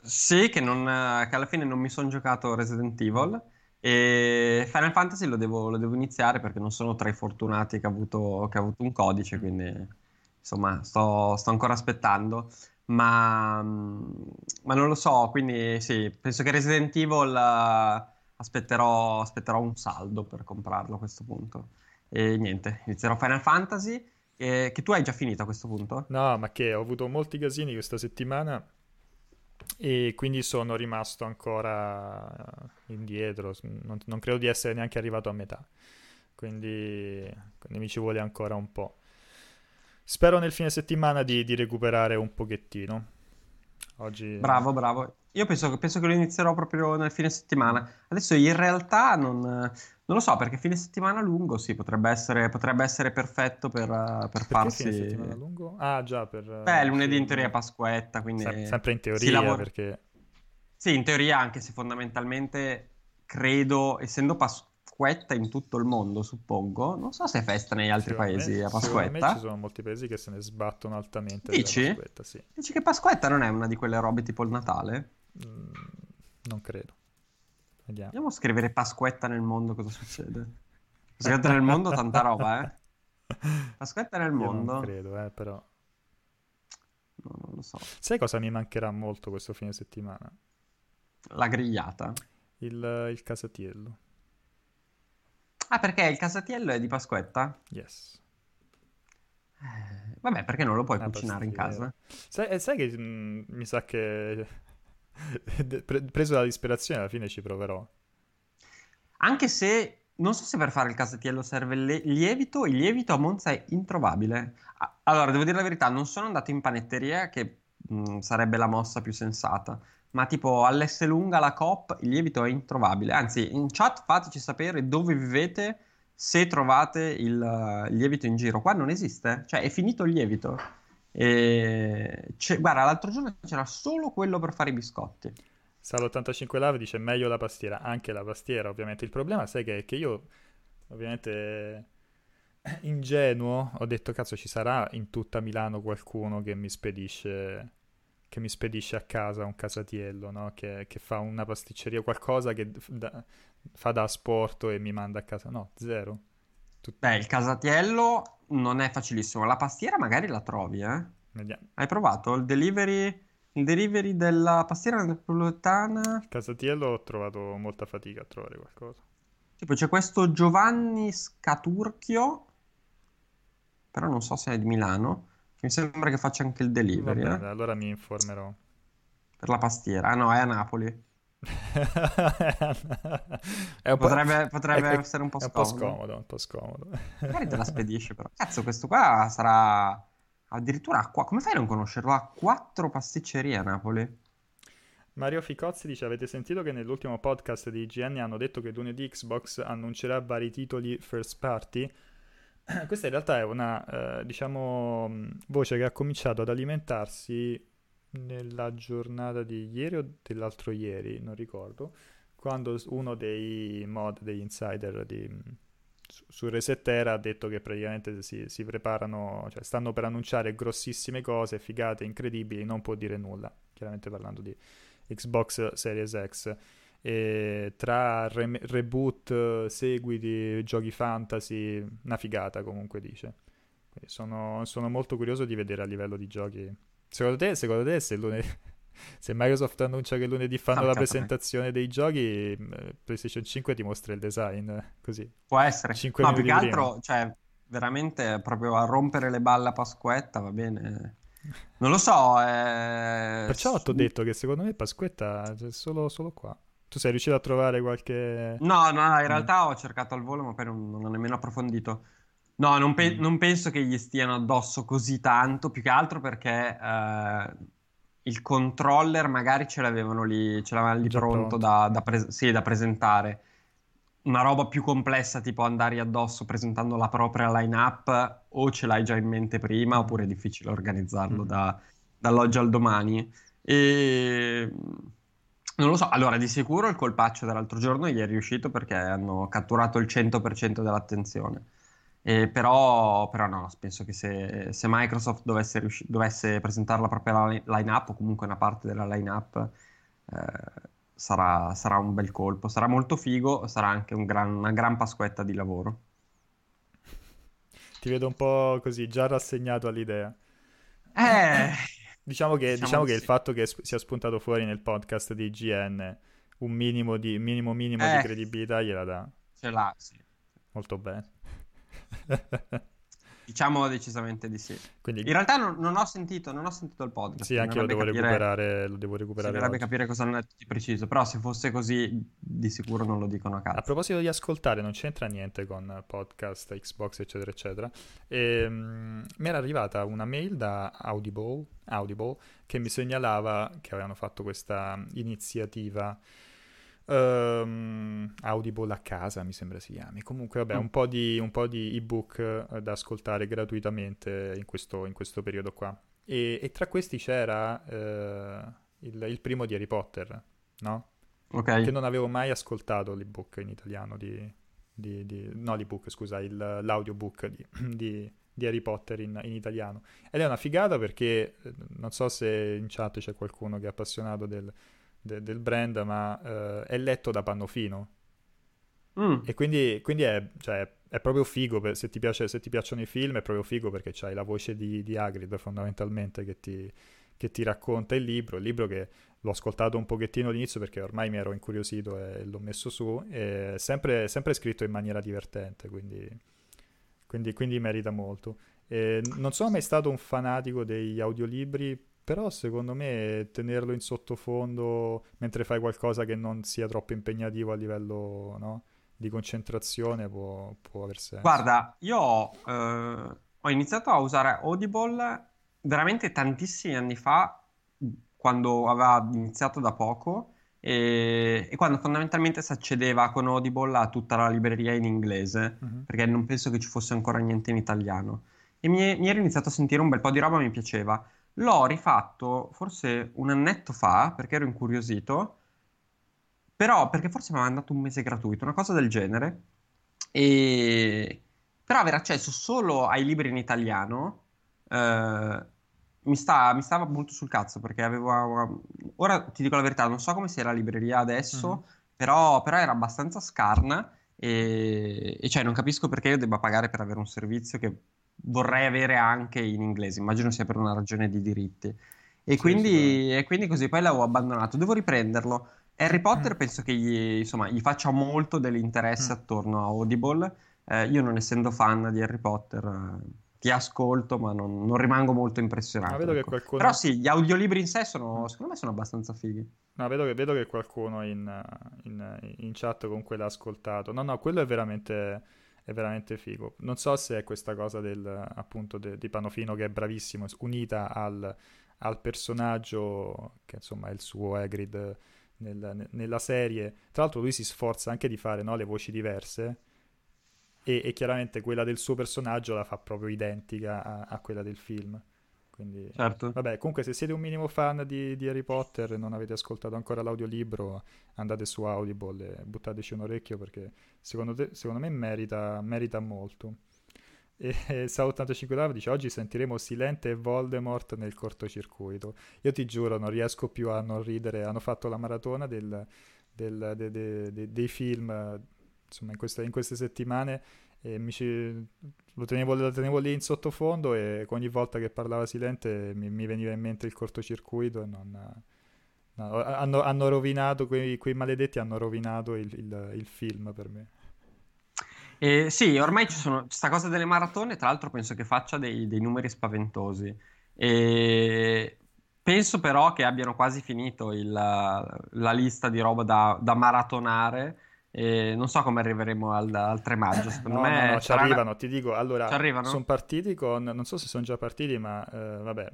B: Sì, che, non, che alla fine non mi sono giocato Resident Evil. E Final Fantasy lo devo, lo devo, iniziare perché non sono tra i fortunati che ha avuto, che ha avuto un codice, quindi insomma, sto, sto ancora aspettando. Ma, ma, non lo so, quindi sì, penso che Resident Evil uh, aspetterò, aspetterò, un saldo per comprarlo a questo punto. E niente, inizierò Final Fantasy. Eh, che tu hai già finito a questo punto?
A: No, ma che ho avuto molti casini questa settimana e quindi sono rimasto ancora indietro. Non, non credo di essere neanche arrivato a metà. Quindi, quindi mi ci vuole ancora un po'. Spero nel fine settimana di, di recuperare un pochettino. Oggi...
B: Bravo, bravo. io penso, penso, che lo inizierò proprio nel fine settimana. Adesso in realtà non, non lo so, perché fine settimana lungo sì, potrebbe essere, potrebbe essere perfetto per, per
A: perché
B: farsi...
A: fine settimana lungo? Ah già, per...
B: Beh, lunedì in teoria Pasquetta, quindi...
A: Sem- sempre in teoria, lavora... perché...
B: Sì, in teoria, anche se fondamentalmente credo, essendo Pasquetta Pasquetta in tutto il mondo, suppongo. Non so se è festa negli altri paesi a Pasquetta.
A: ci sono molti paesi che se ne sbattono altamente.
B: Dici?
A: Sì.
B: Dici che Pasquetta non è una di quelle robe tipo il Natale?
A: Mm, non credo. Vediamo.
B: Andiamo a scrivere Pasquetta nel mondo, cosa succede? Pasquetta nel mondo, tanta roba, eh? Pasquetta nel mondo.
A: Io non credo, eh, però.
B: No, non lo so.
A: Sai cosa mi mancherà molto questo fine settimana?
B: La grigliata.
A: Il, il casatiello.
B: Ah, perché il casatiello è di Pasquetta?
A: Yes.
B: Eh, vabbè, perché non lo puoi ah, cucinare in casa?
A: Sai, eh, sai che mh, mm, mi sa che preso dalla disperazione alla fine ci proverò.
B: Anche se non so se per fare il casatiello serve il lievito, il lievito a Monza è introvabile. Allora, devo dire la verità, non sono andato in panetteria, che mh, mm, sarebbe la mossa più sensata ma tipo all'S lunga la COP il lievito è introvabile. Anzi, in chat fateci sapere dove vivete se trovate il, il lievito in giro. Qua non esiste, cioè è finito il lievito. E... Guarda, l'altro giorno c'era solo quello per fare i biscotti.
A: Sal85 Lave dice meglio la pastiera, anche la pastiera ovviamente. Il problema sai che è che io ovviamente ingenuo ho detto cazzo ci sarà in tutta Milano qualcuno che mi spedisce che mi spedisce a casa un casatiello, no? che, che, fa una pasticceria, qualcosa che da, fa da asporto e mi manda a casa. No, zero.
B: Tut- Beh, il casatiello non è facilissimo. La pastiera magari la trovi, eh?
A: Vediamo.
B: Hai provato il delivery, il delivery della pastiera napoletana?
A: Il casatiello ho trovato molta fatica a trovare qualcosa.
B: Tipo c'è questo Giovanni Scaturchio, però non so se è di Milano mi sembra che faccia anche il delivery.
A: Bene,
B: eh?
A: allora mi informerò.
B: Per la pastiera. Ah no, è a Napoli. potrebbe, potrebbe è, essere un po' scomodo.
A: Un po' scomodo, un po' scomodo.
B: Magari te la spedisce però. Cazzo, questo qua sarà addirittura a qua. Come fai a non conoscerlo? Ha quattro pasticcerie a Napoli.
A: Mario Ficozzi dice: Avete sentito che nell'ultimo podcast di IGN hanno detto che lunedì Xbox annuncerà vari titoli first party? questa in realtà è una, eh, diciamo, voce che ha cominciato ad alimentarsi nella giornata di ieri o dell'altro ieri, non ricordo, quando uno dei mod, degli insider di, su, su Resetera ha detto che praticamente si, si preparano, cioè stanno per annunciare grossissime cose, figate, incredibili, non può dire nulla, chiaramente parlando di Xbox Series X e tra re- reboot, seguiti, giochi fantasy, una figata comunque dice. Sono, sono, molto curioso di vedere a livello di giochi. Secondo te, secondo te se, lunedì, se Microsoft annuncia che lunedì fanno ah, la presentazione dei giochi, eh, PlayStation 5 ti mostra il design così.
B: Può essere. 5 no, più che altro, cioè, veramente proprio a rompere le balle a Pasquetta va bene. Non lo so. Eh...
A: Perciò ti ho detto che secondo me Pasquetta è solo, solo qua. Tu sei riuscito a trovare qualche...
B: No, no, in mm. realtà ho cercato al volo, ma poi non, non ho nemmeno approfondito. No, non, pe- mm. non, penso che gli stiano addosso così tanto, più che altro perché eh, il controller magari ce l'avevano lì, ce l'avevano lì pronto, pronto, Da, da, pre- sì, da presentare. Una roba più complessa, tipo andare addosso presentando la propria line-up, o ce l'hai già in mente prima, oppure è difficile organizzarlo mm. da, dall'oggi al domani. E non lo so, allora di sicuro il colpaccio dell'altro giorno gli è riuscito perché hanno catturato il 100% dell'attenzione. Eh, però, però, no, penso che se, se Microsoft dovesse, riusci- dovesse, presentare la propria line-up o comunque una parte della line-up eh, sarà, sarà, un bel colpo, sarà molto figo, sarà anche un gran, una gran pasquetta di lavoro.
A: Ti vedo un po' così, già rassegnato all'idea.
B: Eh...
A: Diciamo che, diciamo, diciamo che sì. il fatto che sia spuntato fuori nel podcast di IGN un minimo, di, minimo, minimo eh, di credibilità gliela dà.
B: Ce l'ha, sì.
A: Molto bene.
B: Diciamo decisamente di sì. Quindi... In realtà non, non, ho sentito, non, ho sentito, il podcast.
A: Sì, anche io lo devo capire, recuperare. Lo devo recuperare.
B: Dovrebbe capire cosa hanno detto di preciso. Però se fosse così, di sicuro non lo dicono a caso.
A: A proposito di ascoltare, non c'entra niente con podcast, Xbox, eccetera, eccetera. E, um, mi era arrivata una mail da Audible, Audible che mi segnalava che avevano fatto questa iniziativa Um, Audible a casa mi sembra si chiami. Comunque, vabbè, mm. un, po di, un, po di, ebook uh, da ascoltare gratuitamente in questo, in questo periodo qua. E, e, tra questi c'era uh, il, il, primo di Harry Potter, no?
B: Ok.
A: Che non avevo mai ascoltato l'ebook in italiano di... di, di no, l'ebook, scusa, il, l'audiobook di, di, di Harry Potter in, in, italiano. Ed è una figata perché eh, non so se in chat c'è qualcuno che è appassionato del de- del brand, ma uh, è letto da Pannofino. Mm. E quindi, quindi è, cioè, è, proprio figo, per, se, ti piace, se, ti piacciono i film è proprio figo perché c'hai la voce di, di Hagrid fondamentalmente che ti, che ti, racconta il libro, il libro che l'ho ascoltato un pochettino all'inizio perché ormai mi ero incuriosito e l'ho messo su, è sempre, sempre scritto in maniera divertente, quindi, quindi, quindi merita molto. E non sono mai stato un fanatico degli audiolibri però secondo me tenerlo in sottofondo mentre fai qualcosa che non sia troppo impegnativo a livello no, di concentrazione può, può, aver senso.
B: Guarda, io eh, ho iniziato a usare Audible veramente tantissimi anni fa, quando aveva iniziato da poco, e, e quando fondamentalmente si accedeva con Audible a tutta la libreria in inglese, uh-huh. perché non penso che ci fosse ancora niente in italiano. E mi, mi ero iniziato a sentire un bel po' di roba, mi piaceva. L'ho rifatto forse un annetto fa perché ero incuriosito, però perché forse mi aveva dato un mese gratuito, una cosa del genere. E... Però aver accesso solo ai libri in italiano eh, mi, sta, mi, stava molto sul cazzo perché avevo... Ora ti dico la verità, non so come sia la libreria adesso, mm-hmm. però, però, era abbastanza scarna e, e cioè non capisco perché io debba pagare per avere un servizio che vorrei avere anche in inglese, immagino sia per una ragione di diritti. E, sì, quindi, e quindi, così poi l'avevo abbandonato. Devo riprenderlo. Harry Potter mm. penso che gli, insomma, gli, faccia molto dell'interesse mm. attorno a Audible. Eh, io non essendo fan di Harry Potter eh, ti ascolto ma non, non, rimango molto impressionato. Ecco. Qualcuno... Però sì, gli audiolibri in sé sono, mm. secondo me sono abbastanza fighi.
A: No, vedo che, vedo che qualcuno in, in, in chat comunque l'ha ascoltato. No, no, quello è veramente è veramente figo. Non so se è questa cosa del, appunto de, di Panofino che è bravissimo, unita al, al, personaggio che insomma è il suo Hagrid nel, nella serie. Tra l'altro lui si sforza anche di fare no, le voci diverse e, e, chiaramente quella del suo personaggio la fa proprio identica a, a quella del film. Quindi,
B: certo.
A: vabbè, comunque se siete un minimo fan di, di, Harry Potter e non avete ascoltato ancora l'audiolibro, andate su Audible e buttateci un orecchio perché secondo, te, secondo me merita, merita molto. E, e Sao 85 Love dice oggi sentiremo Silente e Voldemort nel cortocircuito. Io ti giuro, non riesco più a non ridere. Hanno fatto la maratona del, del, de, de, dei film insomma, in, queste, in queste settimane e mi ci, lo, tenevo, lo, tenevo, lì in sottofondo e ogni volta che parlava Silente mi, mi veniva in mente il cortocircuito e non... No, hanno, hanno, rovinato, quei, quei, maledetti hanno rovinato il, il, il film per me.
B: Eh, sì, ormai ci sono questa cosa delle maratone, tra l'altro penso che faccia dei, dei numeri spaventosi. E penso però che abbiano quasi finito il, la lista di roba da, da maratonare e non so come arriveremo al, al 3 maggio. Secondo
A: no,
B: me
A: no, no, ci arrivano. Ti dico, allora, sono partiti con, non so se sono già partiti, ma eh, vabbè,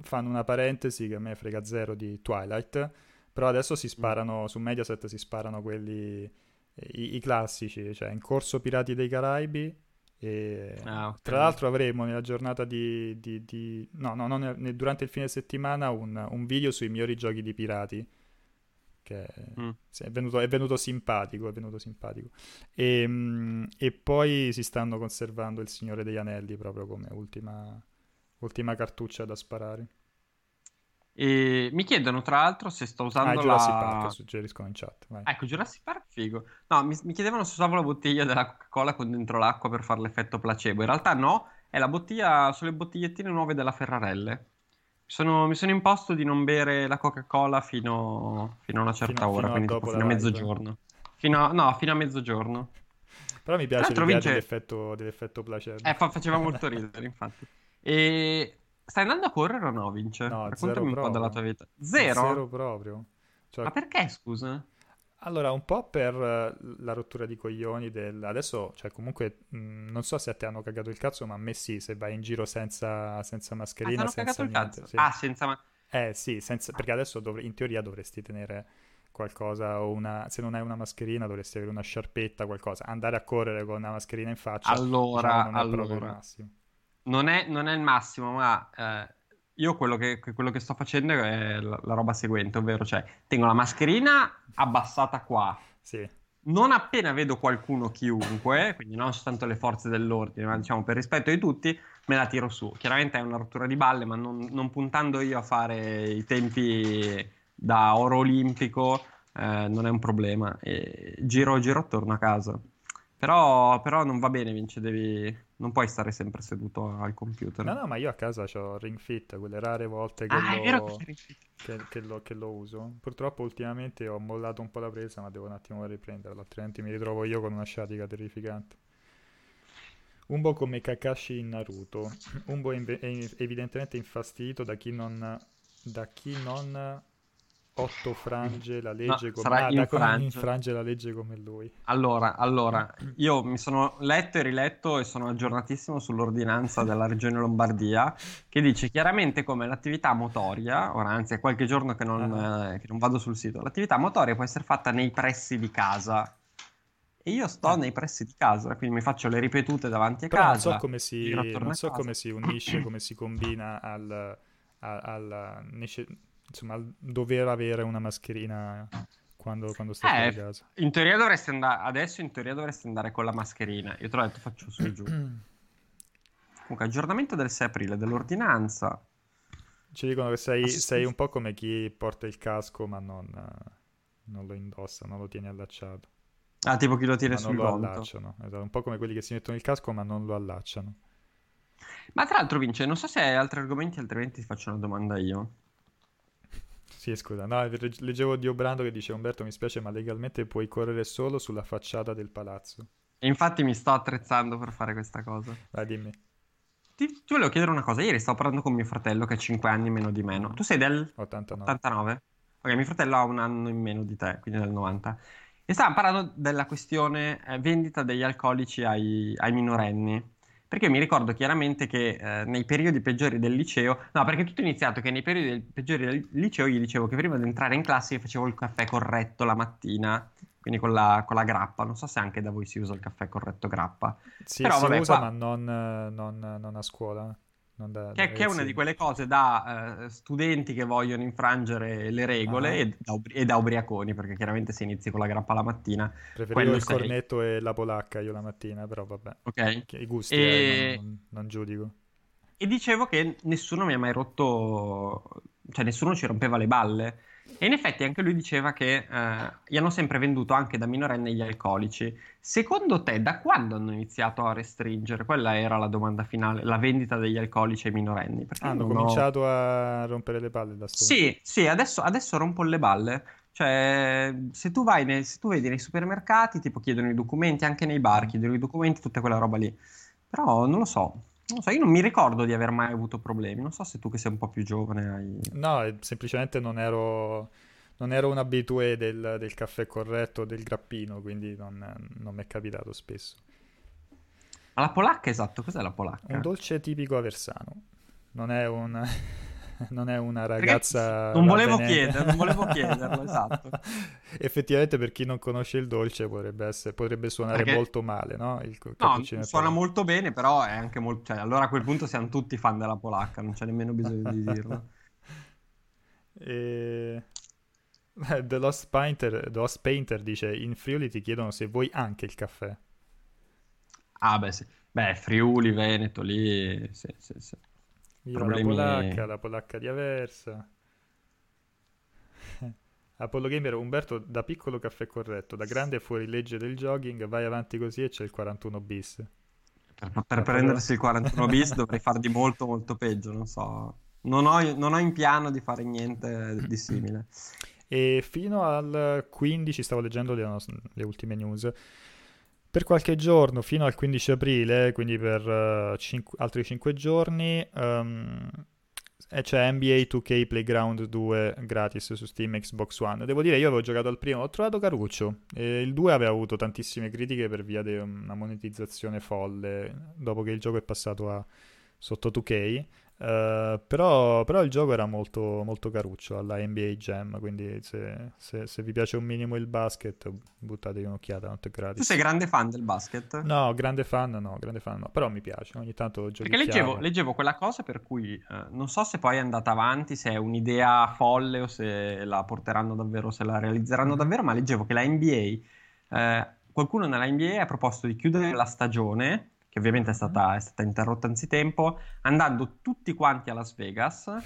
A: fanno una parentesi che a me frega zero di Twilight. Però adesso si mm. sparano mm. su Mediaset, si sparano quelli, i, i, classici, cioè in corso Pirati dei Caraibi. E okay. Tra l'altro avremo nella giornata di, di, di no, no, no, durante il fine settimana un, un video sui migliori giochi di pirati che mm. è, venuto, è, venuto, simpatico, è venuto simpatico. E, ehm, e, poi si stanno conservando il Signore degli Anelli proprio come ultima, ultima cartuccia da sparare.
B: E mi chiedono tra l'altro se sto usando
A: ah, Jurassic la... Park, suggeriscono in chat. Vai.
B: Ecco, Jurassic Park, figo. No, mi, mi, chiedevano se usavo la bottiglia della Coca-Cola con dentro l'acqua per fare l'effetto placebo. In realtà no, è la bottiglia, sono le bottigliettine nuove della Ferrarelle. Sono, mi sono imposto di non bere la Coca-Cola fino, fino a una certa fino, ora, fino quindi a, fino a mezzogiorno. Fino a, no, fino a mezzogiorno.
A: Però Però mi piace l'idea vince... dell'effetto, dell'effetto placebo.
B: Eh, fa- faceva molto ridere, infatti. E stai andando a correre o no, Vince?
A: No,
B: Raccontami un
A: proprio.
B: po' della tua vita. Zero?
A: Zero proprio.
B: Cioè... Ma perché, scusa?
A: Allora, un po' per la rottura di coglioni del... Adesso, cioè, comunque, mh, non so se a te hanno cagato il cazzo, ma a me sì, se vai in giro senza, senza mascherina,
B: ah,
A: senza
B: niente.
A: Cazzo?
B: Sì. Ah, senza mascherina.
A: Eh sì, senza... perché adesso dov... in teoria dovresti tenere qualcosa o una... se non hai una mascherina dovresti avere una sciarpetta, qualcosa. Andare a correre con una mascherina in faccia
B: allora,
A: diciamo, non è
B: allora.
A: massimo.
B: Non è, non è il massimo, ma eh, io quello che, quello che, sto facendo è la, la, roba seguente, ovvero cioè tengo la mascherina abbassata qua.
A: Sì.
B: Non appena vedo qualcuno, chiunque, quindi non soltanto le forze dell'ordine, ma diciamo per rispetto di tutti, me la tiro su. Chiaramente è una rottura di balle, ma non, non puntando io a fare i tempi da oro olimpico, eh, non è un problema. E giro, giro, torno a casa. Però, però non va bene, Vince, devi... non puoi stare sempre seduto al computer.
A: No, no, ma io a casa ho Ring Fit, quelle rare volte che,
B: ah,
A: lo... Che, che, lo, che, lo, uso. Purtroppo ultimamente ho mollato un po' la presa, ma devo un attimo riprenderla, altrimenti mi ritrovo io con una sciatica terrificante. Un po' come Kakashi in Naruto. Un po' inve- evidentemente infastidito da chi non... Da chi non otto frange la legge no, come ah, infrange. infrange la legge come lui.
B: Allora, allora, io mi sono letto e riletto e sono aggiornatissimo sull'ordinanza della regione Lombardia che dice chiaramente come l'attività motoria, ora anzi è qualche giorno che non, ah. eh, che non vado sul sito, l'attività motoria può essere fatta nei pressi di casa. E io sto ah. nei pressi di casa, quindi mi faccio le ripetute davanti a
A: Però
B: casa.
A: Non so come si, so come si unisce, come si combina al, al, al nece- insomma, dover avere una mascherina quando, quando stai
B: eh,
A: casa.
B: In teoria dovresti andare, adesso in teoria dovresti andare con la mascherina. Io te l'ho detto, faccio su e giù. Comunque, aggiornamento del 6 aprile dell'ordinanza.
A: Ci dicono che sei, sei, un po' come chi porta il casco ma non, non, lo indossa, non lo tiene allacciato.
B: Ah, tipo chi lo tiene
A: ma
B: sul
A: non lo
B: conto.
A: allacciano. Esatto, un po' come quelli che si mettono il casco ma non lo allacciano.
B: Ma tra l'altro, Vince, non so se hai altri argomenti, altrimenti ti faccio una domanda io.
A: Sì, scusa, no, leggevo Dio Brando che dice Umberto mi spiace ma legalmente puoi correre solo sulla facciata del palazzo.
B: E infatti mi sto attrezzando per fare questa cosa.
A: Vai, dimmi.
B: Ti, ti volevo chiedere una cosa, ieri stavo parlando con mio fratello che ha 5 anni meno di me, Tu sei del
A: 89.
B: 89? Ok, mio fratello ha un anno in meno di te, quindi del 90. E stavamo parlando della questione eh, vendita degli alcolici ai, ai minorenni. Perché mi ricordo chiaramente che eh, nei periodi peggiori del liceo, no, perché tutto è iniziato che nei periodi peggiori del liceo gli dicevo che prima di entrare in classe io facevo il caffè corretto la mattina, quindi con la, con la grappa. Non so se anche da voi si usa il caffè corretto grappa.
A: Sì,
B: Però,
A: si
B: vabbè,
A: usa,
B: qua...
A: ma non, non, non a scuola. Da,
B: che, che, è una di quelle cose da uh, studenti che vogliono infrangere le regole ah. e, da, e, da, ubriaconi, perché chiaramente se inizi con la grappa la mattina.
A: Preferivo il sei. cornetto e la polacca io la mattina, però vabbè.
B: Ok.
A: I gusti e... eh, non, non, giudico.
B: E dicevo che nessuno mi ha mai rotto, cioè nessuno ci rompeva le balle. E in effetti anche lui diceva che eh, gli hanno sempre venduto anche da minorenne gli alcolici. Secondo te, da quando hanno iniziato a restringere? Quella era la domanda finale, la vendita degli alcolici ai minorenni.
A: hanno cominciato ho... a rompere le balle da sto
B: Sì, sì, adesso, adesso rompono le balle. Cioè, se tu vai nei, se tu vedi nei supermercati, tipo chiedono i documenti, anche nei bar chiedono i documenti, tutta quella roba lì. Però non lo so. Non so, io non mi ricordo di aver mai avuto problemi. Non so se tu che sei un po' più giovane hai...
A: No, semplicemente non ero, non ero un abitué del, del caffè corretto, del grappino, quindi non, non mi è capitato spesso.
B: Ma la polacca, esatto, cos'è la polacca?
A: Un dolce tipico aversano. Non è un... non è una ragazza.
B: Non volevo, chieder, non volevo chiederlo, esatto.
A: Effettivamente, per chi non conosce il dolce, potrebbe, essere, potrebbe suonare Perché... molto male, no? Il
B: no, suona molto bene, però è anche molto. Cioè, allora a quel punto siamo tutti fan della polacca, non c'è nemmeno bisogno di dirlo.
A: e... The Lost, Painter, The Lost Painter dice: In Friuli ti chiedono se vuoi anche il caffè.
B: Ah, beh, sì. Beh, Friuli, Veneto, lì. Sì, sì, sì.
A: Io Problemi... la polacca, la polacca di Aversa. Apollo Gamer Umberto da piccolo caffè corretto, da grande fuori legge del jogging, vai avanti così e c'è il 41 bis.
B: Per, per prendersi il 41 bis dovrei far di molto molto peggio, non so. Non ho, non ho in piano di fare niente di simile.
A: E fino al 15 stavo leggendo le, le ultime news per qualche giorno fino al 15 aprile, quindi per uh, cinque, altri 5 giorni, um, c'è NBA 2K Playground 2 gratis su Steam Xbox One. Devo dire, io avevo giocato al primo, ho trovato caruccio. E il 2 aveva avuto tantissime critiche per via di una monetizzazione folle dopo che il gioco è passato a, sotto 2K. Uh, però, però, il gioco era molto, molto caruccio alla NBA Jam, quindi se, se, se, vi piace un minimo il basket, buttatevi un'occhiata, non è gratis.
B: Tu sei grande fan del basket?
A: No, grande fan no, grande fan no, però mi piace, ogni tanto gioco.
B: Perché leggevo, leggevo, quella cosa per cui eh, non so se poi è andata avanti, se è un'idea folle o se la porteranno davvero, se la realizzeranno mm-hmm. davvero, ma leggevo che la NBA, eh, qualcuno nella NBA ha proposto di chiudere la stagione che ovviamente è stata, è stata interrotta anzitempo, andando tutti quanti a Las Vegas,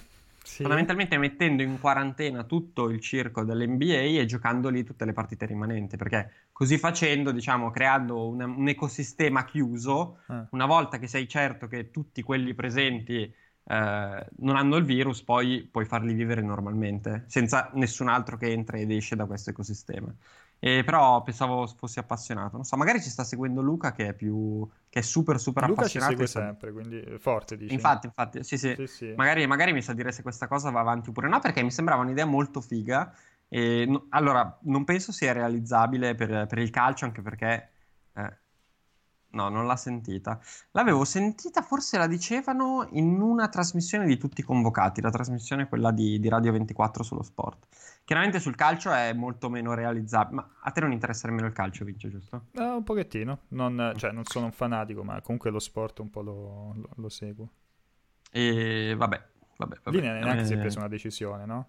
B: sì. fondamentalmente mettendo in quarantena tutto il circo dell'NBA e giocando lì tutte le partite rimanenti, perché così facendo, diciamo, creando un, un ecosistema chiuso, eh. una volta che sei certo che tutti quelli presenti eh, non hanno il virus, poi puoi farli vivere normalmente, senza nessun altro che entra ed esce da questo ecosistema. Eh, però pensavo fossi appassionato. Non so, magari ci sta seguendo Luca che è più che è super super
A: Luca
B: appassionato.
A: Luca ci segue sempre, quindi forte dici.
B: Infatti, infatti, sì, sì. sì, sì. Magari, magari, mi sa dire se questa cosa va avanti oppure no, perché mi sembrava un'idea molto figa. E, no, allora, non penso sia realizzabile per, per il calcio, anche perché eh, No, non l'ha sentita. L'avevo sentita, forse la dicevano in una trasmissione di tutti i convocati, la trasmissione quella di, di Radio 24 sullo sport. Chiaramente sul calcio è molto meno realizzabile, ma a te non interessa nemmeno il calcio, Vince, giusto?
A: Eh, un pochettino, non, cioè, non sono un fanatico, ma comunque lo sport un po' lo, lo, lo seguo.
B: E vabbè, vabbè, vabbè.
A: Lì neanche eh... si è presa una decisione, no?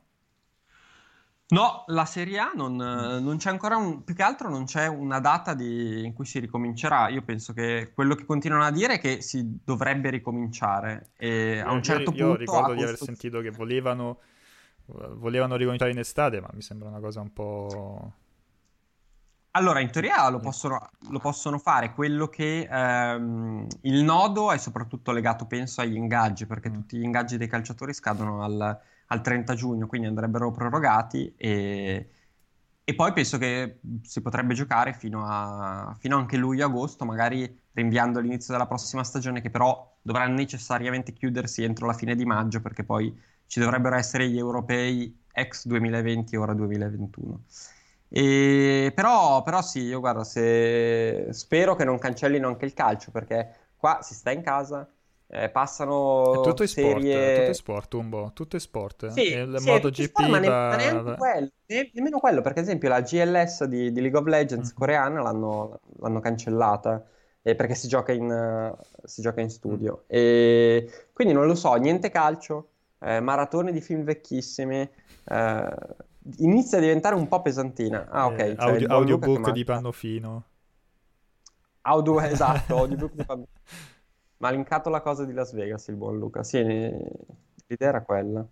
B: No, la Serie A non, non, c'è ancora un, più che altro non c'è una data di, in cui si ricomincerà. Io penso che quello che continuano a dire è che si dovrebbe ricominciare. E a un certo io, punto.
A: Io ricordo di aver sentito che volevano, volevano ricominciare in estate, ma mi sembra una cosa un po'.
B: Allora, in teoria lo possono, lo possono fare. Quello che ehm, il nodo è soprattutto legato, penso, agli ingaggi, perché mm. tutti gli ingaggi dei calciatori scadono al al 30 giugno, quindi andrebbero prorogati e, e poi penso che si potrebbe giocare fino a, fino anche luglio-agosto, magari rinviando l'inizio della prossima stagione, che però dovrà necessariamente chiudersi entro la fine di maggio, perché poi ci dovrebbero essere gli europei ex 2020 e ora 2021. E, però, però sì, io guarda, se... spero che non cancellino anche il calcio, perché qua si sta in casa, eh, passano
A: è tutto
B: serie...
A: sport, tutto è sport, Umbo, tutto è sport.
B: Sì, il sì, MotoGP sport, ma, ne- va... neanche quello, ne- nemmeno quello, perché ad esempio la GLS di, di League of Legends mm. coreana l'hanno, l'hanno cancellata. Eh, perché si gioca in, uh, si gioca in studio. Mm. E quindi non lo so, niente calcio, eh, maratone di film vecchissimi. Eh, inizia a diventare un po' pesantina. Ah, ok.
A: Eh, audio, audiobook di Pannofino.
B: Audio, esatto, audiobook di Pannofino. Ma ha linkato la cosa di Las Vegas il buon Luca. Sì, l'idea era quella.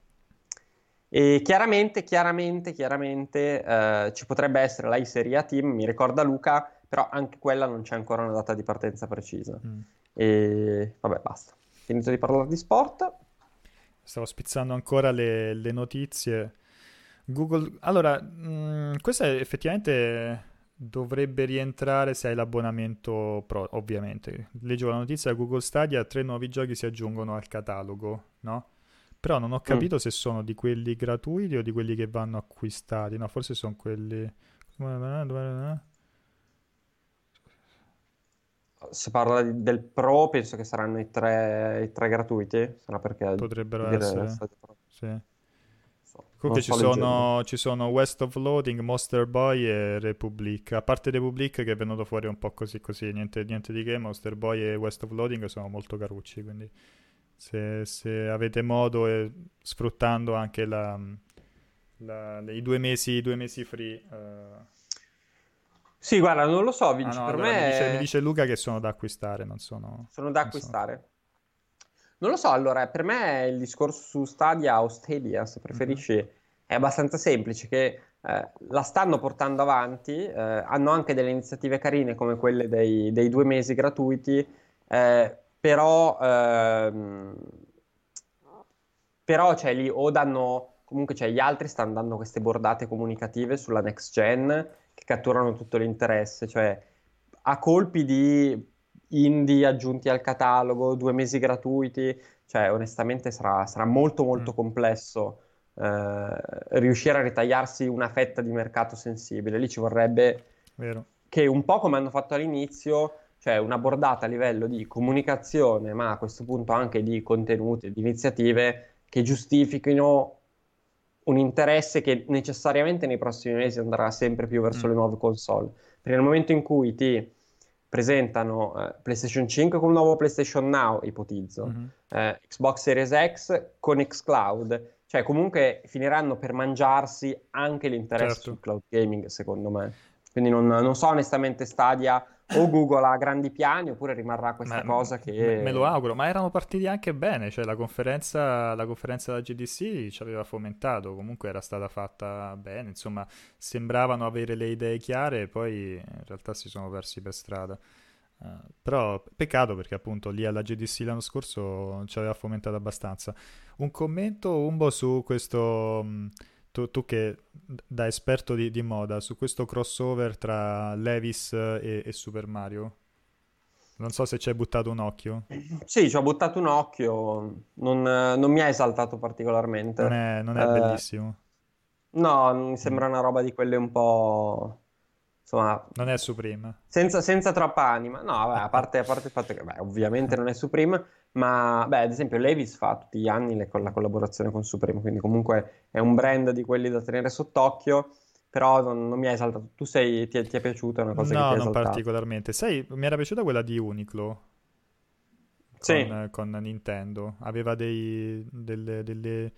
B: E chiaramente, chiaramente, chiaramente eh, ci potrebbe essere la Serie A Team, mi ricorda Luca, però anche quella non c'è ancora una data di partenza precisa. Mm. E vabbè, basta. Finito di parlare di sport.
A: Stavo spizzando ancora le, le notizie. Google, allora, mh, mm, questa è effettivamente dovrebbe rientrare se hai l'abbonamento Pro, ovviamente. Leggevo la notizia Google Stadia, tre nuovi giochi si aggiungono al catalogo, no? Però non ho mm. capito mm. se sono di quelli gratuiti o di quelli che vanno acquistati, no? Forse sono quelli...
B: Se parla del Pro, penso che saranno i tre, i tre gratuiti, sarà perché...
A: Potrebbero essere, sì. Comunque ci sono, ci sono, West of Loading, Monster Boy e Republic. A parte Republic che è venuto fuori un po' così così, niente, niente di che, Monster Boy e West of Loading sono molto carucci, quindi se, se avete modo e sfruttando anche la, la, i, due mesi, due mesi free... Uh...
B: Sì, guarda, non lo so, Vinci, ah, no, per allora me...
A: Mi dice, mi dice, Luca che sono da acquistare, non sono...
B: Sono da acquistare. Sono... Non lo so, allora, per me il discorso su Stadia o Stadia, se preferisci, mm-hmm. è abbastanza semplice, che eh, la stanno portando avanti, eh, hanno anche delle iniziative carine come quelle dei, dei due mesi gratuiti, eh, però, ehm, però cioè, lì o danno, comunque cioè, gli altri stanno dando queste bordate comunicative sulla next gen che catturano tutto l'interesse, cioè a colpi di indie aggiunti al catalogo, due mesi gratuiti, cioè onestamente sarà, sarà molto molto mm. complesso eh, riuscire a ritagliarsi una fetta di mercato sensibile. Lì ci vorrebbe
A: Vero.
B: che un po' come hanno fatto all'inizio, cioè una bordata a livello di comunicazione, ma a questo punto anche di contenuti, di iniziative che giustifichino un interesse che necessariamente nei prossimi mesi andrà sempre più verso mm. le nuove console. Perché nel momento in cui ti presentano eh, PlayStation 5 con un nuovo PlayStation Now, ipotizzo, mm-hmm. eh, Xbox Series X con Xcloud, cioè comunque finiranno per mangiarsi anche l'interesse certo. sul cloud gaming, secondo me. Quindi non, non so onestamente Stadia o Google ha grandi piani oppure rimarrà questa ma, cosa che...
A: Me, me, lo auguro, ma erano partiti anche bene, cioè la conferenza, la conferenza della GDC ci aveva fomentato, comunque era stata fatta bene, insomma sembravano avere le idee chiare e poi in realtà si sono persi per strada. Uh, però peccato perché appunto lì alla GDC l'anno scorso ci aveva fomentato abbastanza. Un commento, Umbo, su questo... Mh, tu, tu, che da esperto di, di, moda, su questo crossover tra Levis e, e, Super Mario, non so se ci hai buttato un occhio.
B: Sì, ci ho buttato un occhio, non, non mi ha esaltato particolarmente.
A: Non è, non è eh, bellissimo.
B: No, mi sembra una roba di quelle un po'... Insomma,
A: non è Supreme.
B: Senza, senza troppa anima. No, vabbè, a, parte, a parte il fatto che beh, ovviamente non è Supreme, ma beh, ad esempio Levis fa tutti gli anni le, la collaborazione con Supreme, quindi comunque è un brand di quelli da tenere sott'occhio, però non, non mi ha esaltato. Tu sei, ti, ti, è piaciuta una cosa
A: no,
B: che ti
A: non particolarmente. Sai, mi era piaciuta quella di Uniqlo. Con, sì. con Nintendo. Aveva dei, delle, delle,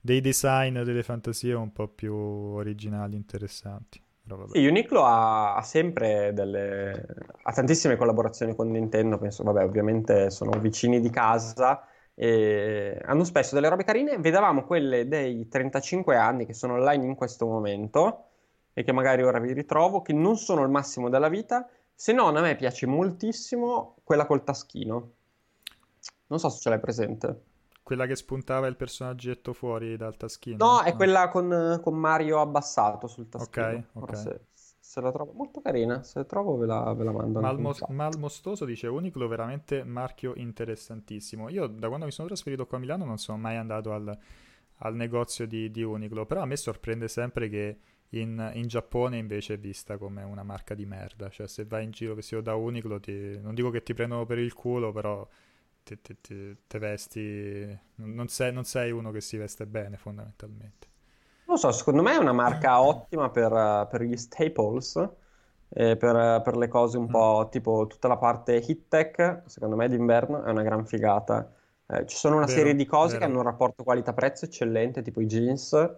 A: dei design, delle fantasie un po' più originali, interessanti.
B: Sì, Uniqlo ha, ha sempre delle... ha tantissime collaborazioni con Nintendo, penso, vabbè, ovviamente sono vicini di casa e hanno spesso delle robe carine. Vedevamo quelle dei 35 anni che sono online in questo momento e che magari ora vi ritrovo, che non sono il massimo della vita, se non a me piace moltissimo quella col taschino. Non so se ce l'hai presente.
A: Quella che spuntava il personaggetto fuori dal taschino?
B: No, è no. quella con, con, Mario abbassato sul taschino.
A: Ok, ok.
B: Se, se, la trovo molto carina, se la trovo ve la, ve la mando.
A: Malmo, Malmostoso dice Uniclo, veramente marchio interessantissimo. Io da quando mi sono trasferito qua a Milano non sono mai andato al, al negozio di, di Uniclo, però a me sorprende sempre che in, in, Giappone invece è vista come una marca di merda. Cioè se vai in giro vestito da Uniclo, ti, non dico che ti prendono per il culo, però te vesti, non sei, non sei, uno che si veste bene fondamentalmente.
B: Non so, secondo me è una marca ottima per, per gli staples, eh, per, per, le cose un mm. po' tipo tutta la parte hit tech, secondo me d'inverno è una gran figata. Eh, ci sono una vero, serie di cose vero. che hanno un rapporto qualità-prezzo eccellente, tipo i jeans.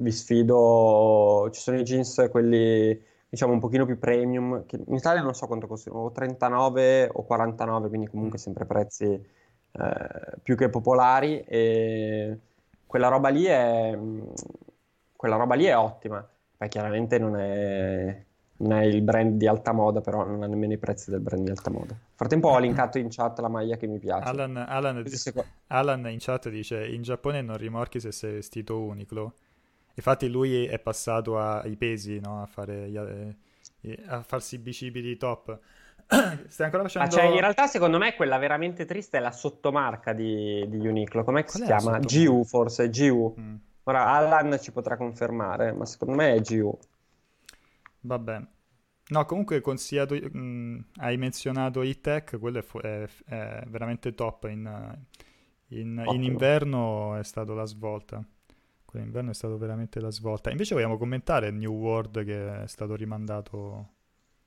B: Vi sfido, ci sono i jeans quelli diciamo un pochino più premium, che in Italia non so quanto costano, o 39 o 49, quindi comunque mm. sempre prezzi eh, più che popolari e quella roba lì è, quella roba lì è ottima. Poi chiaramente non è, non è il brand di alta moda, però non ha nemmeno i prezzi del brand di alta moda. Nel frattempo ho linkato in chat la maglia che mi piace.
A: Alan, Alan, Alan in chat dice: In Giappone non rimorchi se sei vestito Uniqlo. Infatti lui è passato ai pesi, no? a, fare, eh, a farsi i bicipiti top. Stai ancora facendo...
B: Ma cioè, in realtà secondo me quella veramente triste è la sottomarca di, di Uniqlo. Com'è che si chiama? GU forse, GU. Mm. Ora Alan ci potrà confermare, ma secondo me è GU.
A: Va bene. No, comunque consigliato, mh, mm, hai menzionato e-tech, quello è, fu- è, è veramente top. In, in, in inverno è stata la svolta. Quell'inverno è stato veramente la svolta. Invece vogliamo commentare New World che è stato rimandato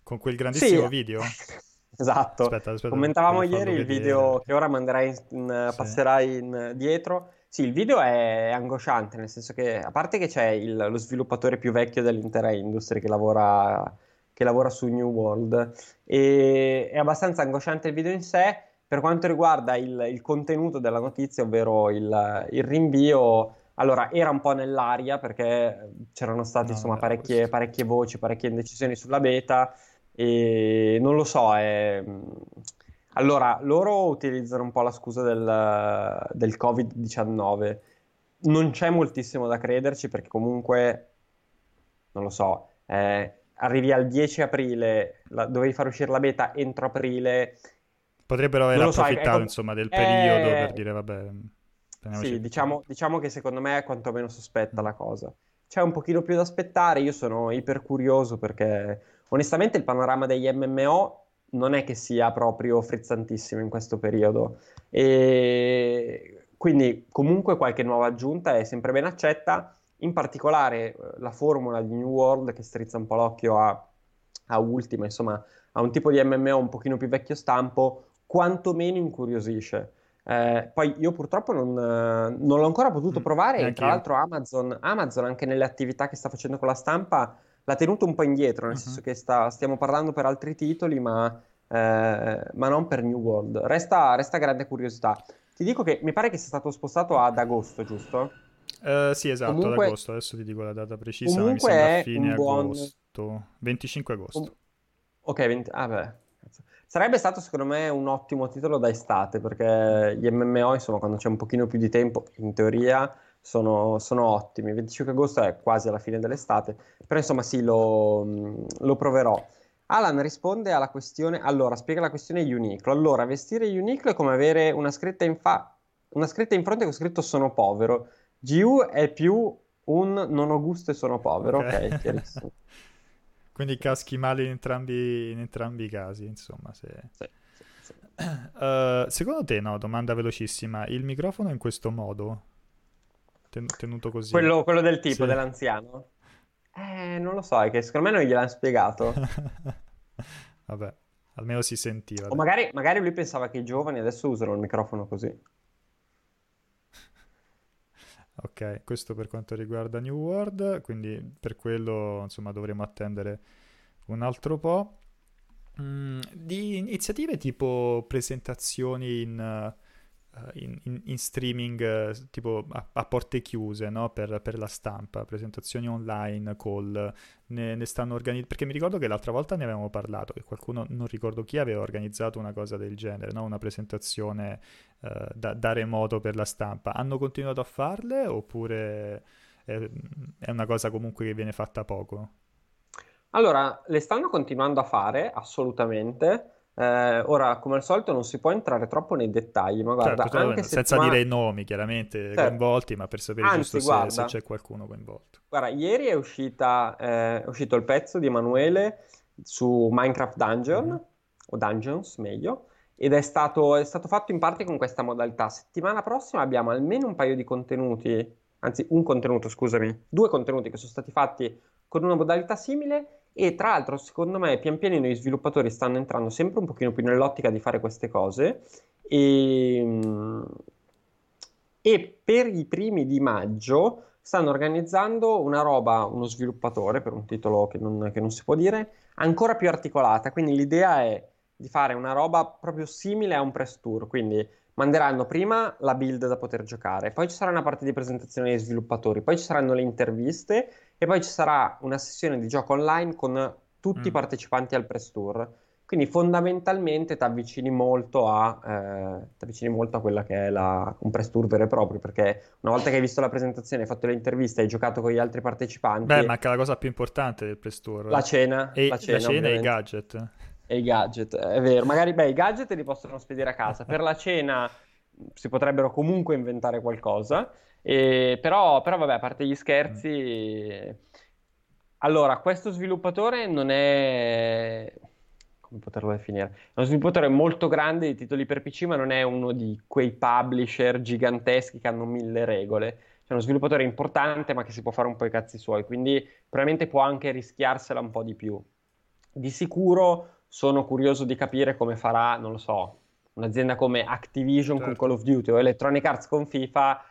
A: con quel grandissimo sì. video?
B: esatto. Aspetta, aspetta, Commentavamo ieri il video che ora manderai in, sì. passerai in, dietro. Sì, il video è angosciante, nel senso che a parte che c'è il, lo sviluppatore più vecchio dell'intera industria che lavora, che lavora su New World, e è abbastanza angosciante il video in sé. Per quanto riguarda il, il contenuto della notizia, ovvero il, il rinvio, allora, era un po' nell'aria perché c'erano state no, insomma parecchie, parecchie, voci, parecchie indecisioni sulla beta e non lo so. È... Allora, loro utilizzano un po' la scusa del, del Covid-19. Non c'è moltissimo da crederci perché comunque, non lo so, eh, arrivi al 10 aprile, la, dovevi far uscire la beta entro aprile.
A: Potrebbero aver approfittato so, insomma del periodo eh... per dire vabbè.
B: Sì, diciamo, diciamo, che secondo me è quantomeno sospetta la cosa. C'è un pochino più da aspettare, io sono iper curioso perché onestamente il panorama degli MMO non è che sia proprio frizzantissimo in questo periodo e quindi comunque qualche nuova aggiunta è sempre ben accetta, in particolare eh, la formula di New World che strizza un po' l'occhio a, a Ultima, insomma a un tipo di MMO un pochino più vecchio stampo, quantomeno incuriosisce. Eh, poi io purtroppo non, non l'ho ancora potuto mm, provare e tra l'altro Amazon, Amazon, anche nelle attività che sta facendo con la stampa l'ha tenuto un po' indietro, nel uh-huh. senso che sta, stiamo parlando per altri titoli ma, eh, ma non per New World. Resta, resta, grande curiosità. Ti dico che mi pare che sia stato spostato ad agosto, giusto?
A: Uh, sì, esatto, comunque, ad agosto, adesso ti dico la data precisa, comunque ma mi è fine buon... agosto, 25 agosto.
B: Ok, 20... ah beh, Sarebbe stato secondo me un ottimo titolo da estate perché gli MMO, insomma, quando c'è un pochino più di tempo, in teoria sono, sono ottimi. Il 25 agosto è quasi alla fine dell'estate, però insomma sì, lo, lo proverò. Alan risponde alla questione, allora spiega la questione Uniqlo. Allora, vestire Uniqlo è come avere una scritta in, fa- una scritta in fronte con scritto sono povero. GU è più un non ho gusto e sono povero, ok, okay chiarissimo.
A: Quindi caschi male in entrambi, in entrambi i casi, insomma. Se... Sì, sì, sì. Uh, secondo te, no, domanda velocissima, il microfono in questo modo, ten- tenuto così?
B: Quello, quello del tipo, dell'anziano? Eh, non lo so, è che secondo me non gliel'hanno spiegato.
A: Vabbè, almeno si sentiva.
B: O magari, magari lui pensava che i giovani adesso usano il microfono così.
A: Ok, questo per quanto riguarda New World, quindi per quello insomma dovremo attendere un altro po'. Mm, di iniziative tipo presentazioni in, uh, in, in, in streaming uh, tipo a, a, porte chiuse no? per, per, la stampa, presentazioni online, call, ne, ne stanno organizzando, perché mi ricordo che l'altra volta ne avevamo parlato, che qualcuno, non ricordo chi, aveva organizzato una cosa del genere, no? una presentazione uh, da, da, remoto per la stampa. Hanno continuato a farle oppure è, è una cosa comunque che viene fatta poco?
B: Allora, le stanno continuando a fare, assolutamente. Eh, ora, come al solito, non si può entrare troppo nei dettagli, ma guarda, certo, anche
A: senza settimana... dire i nomi chiaramente certo. coinvolti, ma per sapere Anzi, giusto guarda, se, se, c'è qualcuno coinvolto.
B: Guarda, ieri è, uscita, eh, è uscito il pezzo di Emanuele su Minecraft Dungeon, mm-hmm. o Dungeons meglio, ed è stato, è stato fatto in parte con questa modalità. Settimana prossima abbiamo almeno un paio di contenuti, anzi un contenuto, scusami, due contenuti che sono stati fatti con una modalità simile e tra l'altro, secondo me, pian pianino i sviluppatori stanno entrando sempre un pochino più nell'ottica di fare queste cose. E, e per i primi di maggio stanno organizzando una roba, uno sviluppatore per un titolo che non, che non si può dire, ancora più articolata. Quindi l'idea è di fare una roba proprio simile a un press tour. Quindi manderanno prima la build da poter giocare, poi ci sarà una parte di presentazione dei sviluppatori, poi ci saranno le interviste e poi ci sarà una sessione di gioco online con tutti mm. i partecipanti al press tour. Quindi fondamentalmente ti avvicini molto a, eh, avvicini molto a quella che è la, un press tour vero e proprio, perché una volta che hai visto la presentazione, hai fatto le interviste, hai giocato con gli altri partecipanti...
A: Beh, manca la cosa più importante del press tour.
B: La cena.
A: E,
B: la cena,
A: la cena e i gadget
B: e i gadget, è vero. Magari beh, i gadget li possono spedire a casa. Per la cena si potrebbero comunque inventare qualcosa. E, però, però, vabbè, a parte gli scherzi... Allora, questo sviluppatore non è... come poterlo definire? È uno sviluppatore molto grande di titoli per PC, ma non è uno di quei publisher giganteschi che hanno mille regole. È uno sviluppatore importante, ma che si può fare un po' i cazzi suoi, quindi probabilmente può anche rischiarsela un po' di più. Di sicuro sono curioso di capire come farà, non lo so, un'azienda come Activision certo. con Call of Duty o Electronic Arts con FIFA,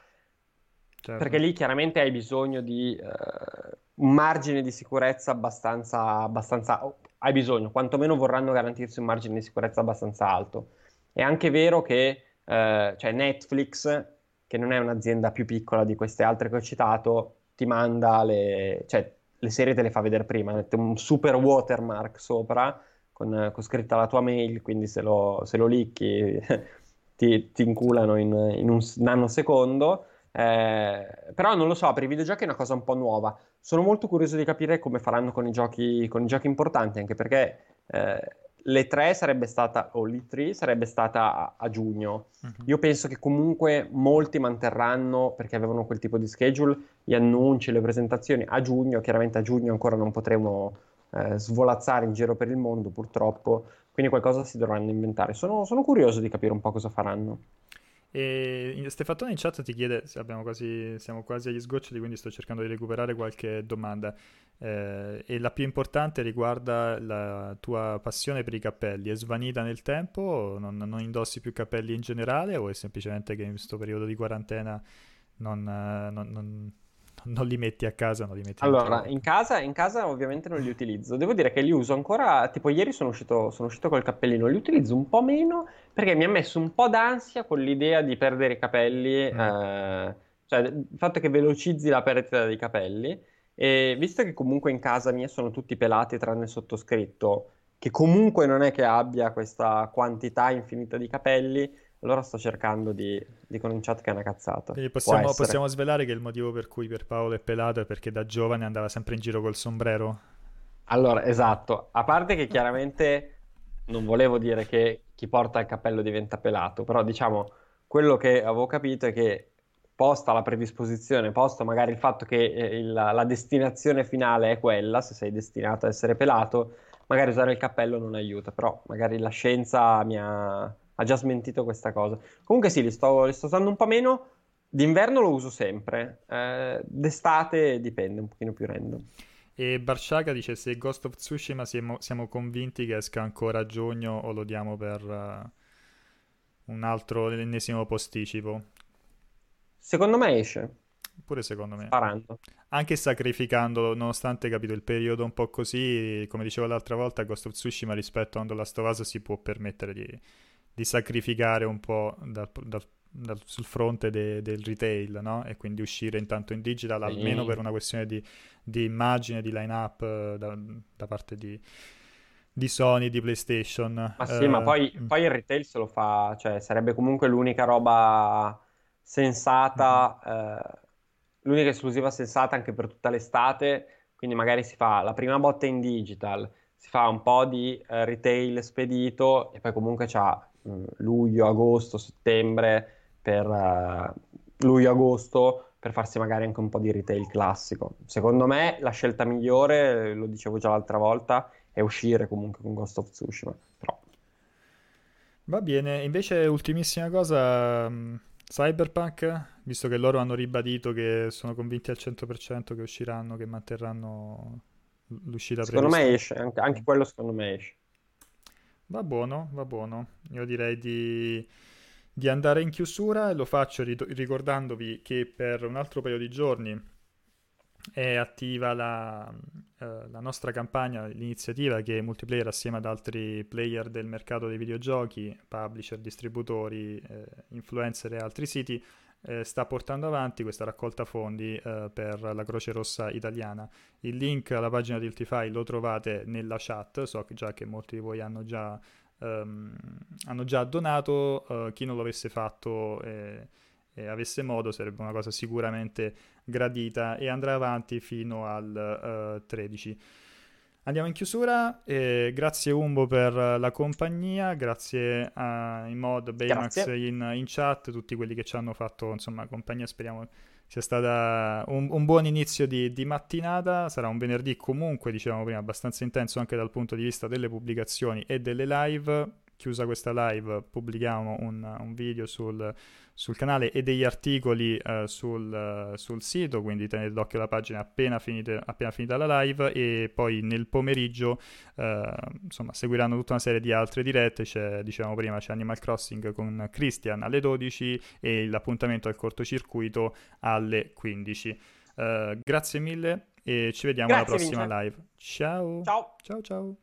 B: certo. perché lì chiaramente hai bisogno di uh, un margine di sicurezza abbastanza, abbastanza oh, hai bisogno, quantomeno vorranno garantirsi un margine di sicurezza abbastanza alto. È anche vero che uh, cioè Netflix, che non è un'azienda più piccola di queste altre che ho citato, ti manda le, cioè, le serie te le fa vedere prima, mette un super watermark sopra con, con scritta la tua mail, quindi se lo, se lo licchi ti, ti, inculano in, in un nanosecondo. Eh, però non lo so, per i videogiochi è una cosa un po' nuova. sono molto curioso di capire come faranno con i giochi, con i giochi importanti, anche perché eh, le 3 sarebbe stata, o l'E3 sarebbe stata a, a giugno. Uh-huh. Io penso che comunque molti manterranno, perché avevano quel tipo di schedule, gli annunci, le presentazioni a giugno. Chiaramente a giugno ancora non potremo eh, svolazzare in giro per il mondo, purtroppo. Quindi qualcosa si dovranno inventare. Sono, sono curioso di capire un po' cosa faranno.
A: E Stefatone in chat ti chiede, quasi, siamo quasi agli sgoccioli, quindi sto cercando di recuperare qualche domanda. Eh, e la più importante riguarda la tua passione per i cappelli. È svanita nel tempo? Non, non indossi più capelli in generale? O è semplicemente che in questo periodo di quarantena non, non, non non li metti a casa, non li metti
B: allora, in casa, in casa ovviamente non li utilizzo. Devo dire che li uso ancora, tipo ieri sono uscito, sono uscito col cappellino, li utilizzo un po' meno perché mi ha messo un po' d'ansia con l'idea di perdere i capelli, mm. eh, cioè il fatto che velocizzi la perdita dei capelli. E visto che comunque in casa mia sono tutti pelati tranne il sottoscritto, che comunque non è che abbia questa quantità infinita di capelli, allora sto cercando di, dicono in chat che è una cazzata.
A: Quindi possiamo, possiamo, svelare che il motivo per cui per Paolo è pelato è perché da giovane andava sempre in giro col sombrero?
B: Allora, esatto. A parte che chiaramente non volevo dire che chi porta il cappello diventa pelato, però diciamo, quello che avevo capito è che posta la predisposizione, posto magari il fatto che eh, il, la destinazione finale è quella, se sei destinato a essere pelato, magari usare il cappello non aiuta, però magari la scienza mi ha ha già smentito questa cosa. Comunque sì, li sto, li sto usando un po' meno. D'inverno lo uso sempre, eh, d'estate dipende, un pochino più random.
A: E Barsciaga dice se Ghost of Tsushima siamo, siamo, convinti che esca ancora a giugno o lo diamo per uh, un altro ennesimo posticipo.
B: Secondo me esce.
A: Pure secondo me.
B: Sparando.
A: Anche sacrificandolo, nonostante capito il periodo un po' così, come dicevo l'altra volta, Ghost of Tsushima rispetto a Us si può permettere di di sacrificare un po' dal, dal, dal, sul fronte de, del retail, no? E quindi uscire intanto in digital, almeno per una questione di, di immagine, di line-up eh, da, da, parte di, di Sony, di PlayStation.
B: Ma sì, uh, ma poi, mm. poi, il retail se lo fa, cioè sarebbe comunque l'unica roba sensata, mm-hmm. eh, l'unica esclusiva sensata anche per tutta l'estate, quindi magari si fa la prima botta in digital, si fa un po' di eh, retail spedito e poi comunque c'ha luglio, agosto, settembre, per uh, luglio-agosto, per farsi magari anche un po' di retail classico. Secondo me la scelta migliore, lo dicevo già l'altra volta, è uscire comunque con Ghost of Tsushima. Però...
A: Va bene, invece ultimissima cosa, mm, Cyberpunk, visto che loro hanno ribadito che sono convinti al 100% che usciranno, che manterranno l'uscita
B: secondo prevista. Secondo me esce, anche, anche quello secondo me esce.
A: Va buono, va buono. Io direi di, di andare in chiusura e lo faccio ricordandovi che per un altro paio di giorni è attiva la, eh, la, nostra campagna, l'iniziativa che Multiplayer assieme ad altri player del mercato dei videogiochi, publisher, distributori, eh, influencer e altri siti eh, sta portando avanti questa raccolta fondi eh, per la Croce Rossa italiana. Il link alla pagina di Ultify lo trovate nella chat, so che già che molti di voi hanno già, um, hanno già donato, uh, chi non lo avesse fatto e, avesse modo sarebbe una cosa sicuramente gradita e andrà avanti fino al uh, 13. Andiamo in chiusura, eh, grazie Umbo per la compagnia, grazie a Imod, Baymax in, in, chat, tutti quelli che ci hanno fatto insomma, compagnia, speriamo sia stato un, un, buon inizio di, di, mattinata, sarà un venerdì comunque, dicevamo prima, abbastanza intenso anche dal punto di vista delle pubblicazioni e delle live, chiusa questa live pubblichiamo un, un video sul, sul, canale e degli articoli uh, sul, sul, sito, quindi tenete d'occhio la pagina appena, finite, appena finita la live e poi nel pomeriggio uh, insomma, seguiranno tutta una serie di altre dirette, c'è, dicevamo prima, c'è Animal Crossing con Christian alle 12 e l'appuntamento al cortocircuito alle 15. grazie mille e ci vediamo
B: grazie,
A: alla prossima
B: Vince.
A: live. Ciao.
B: Ciao.
A: Ciao ciao.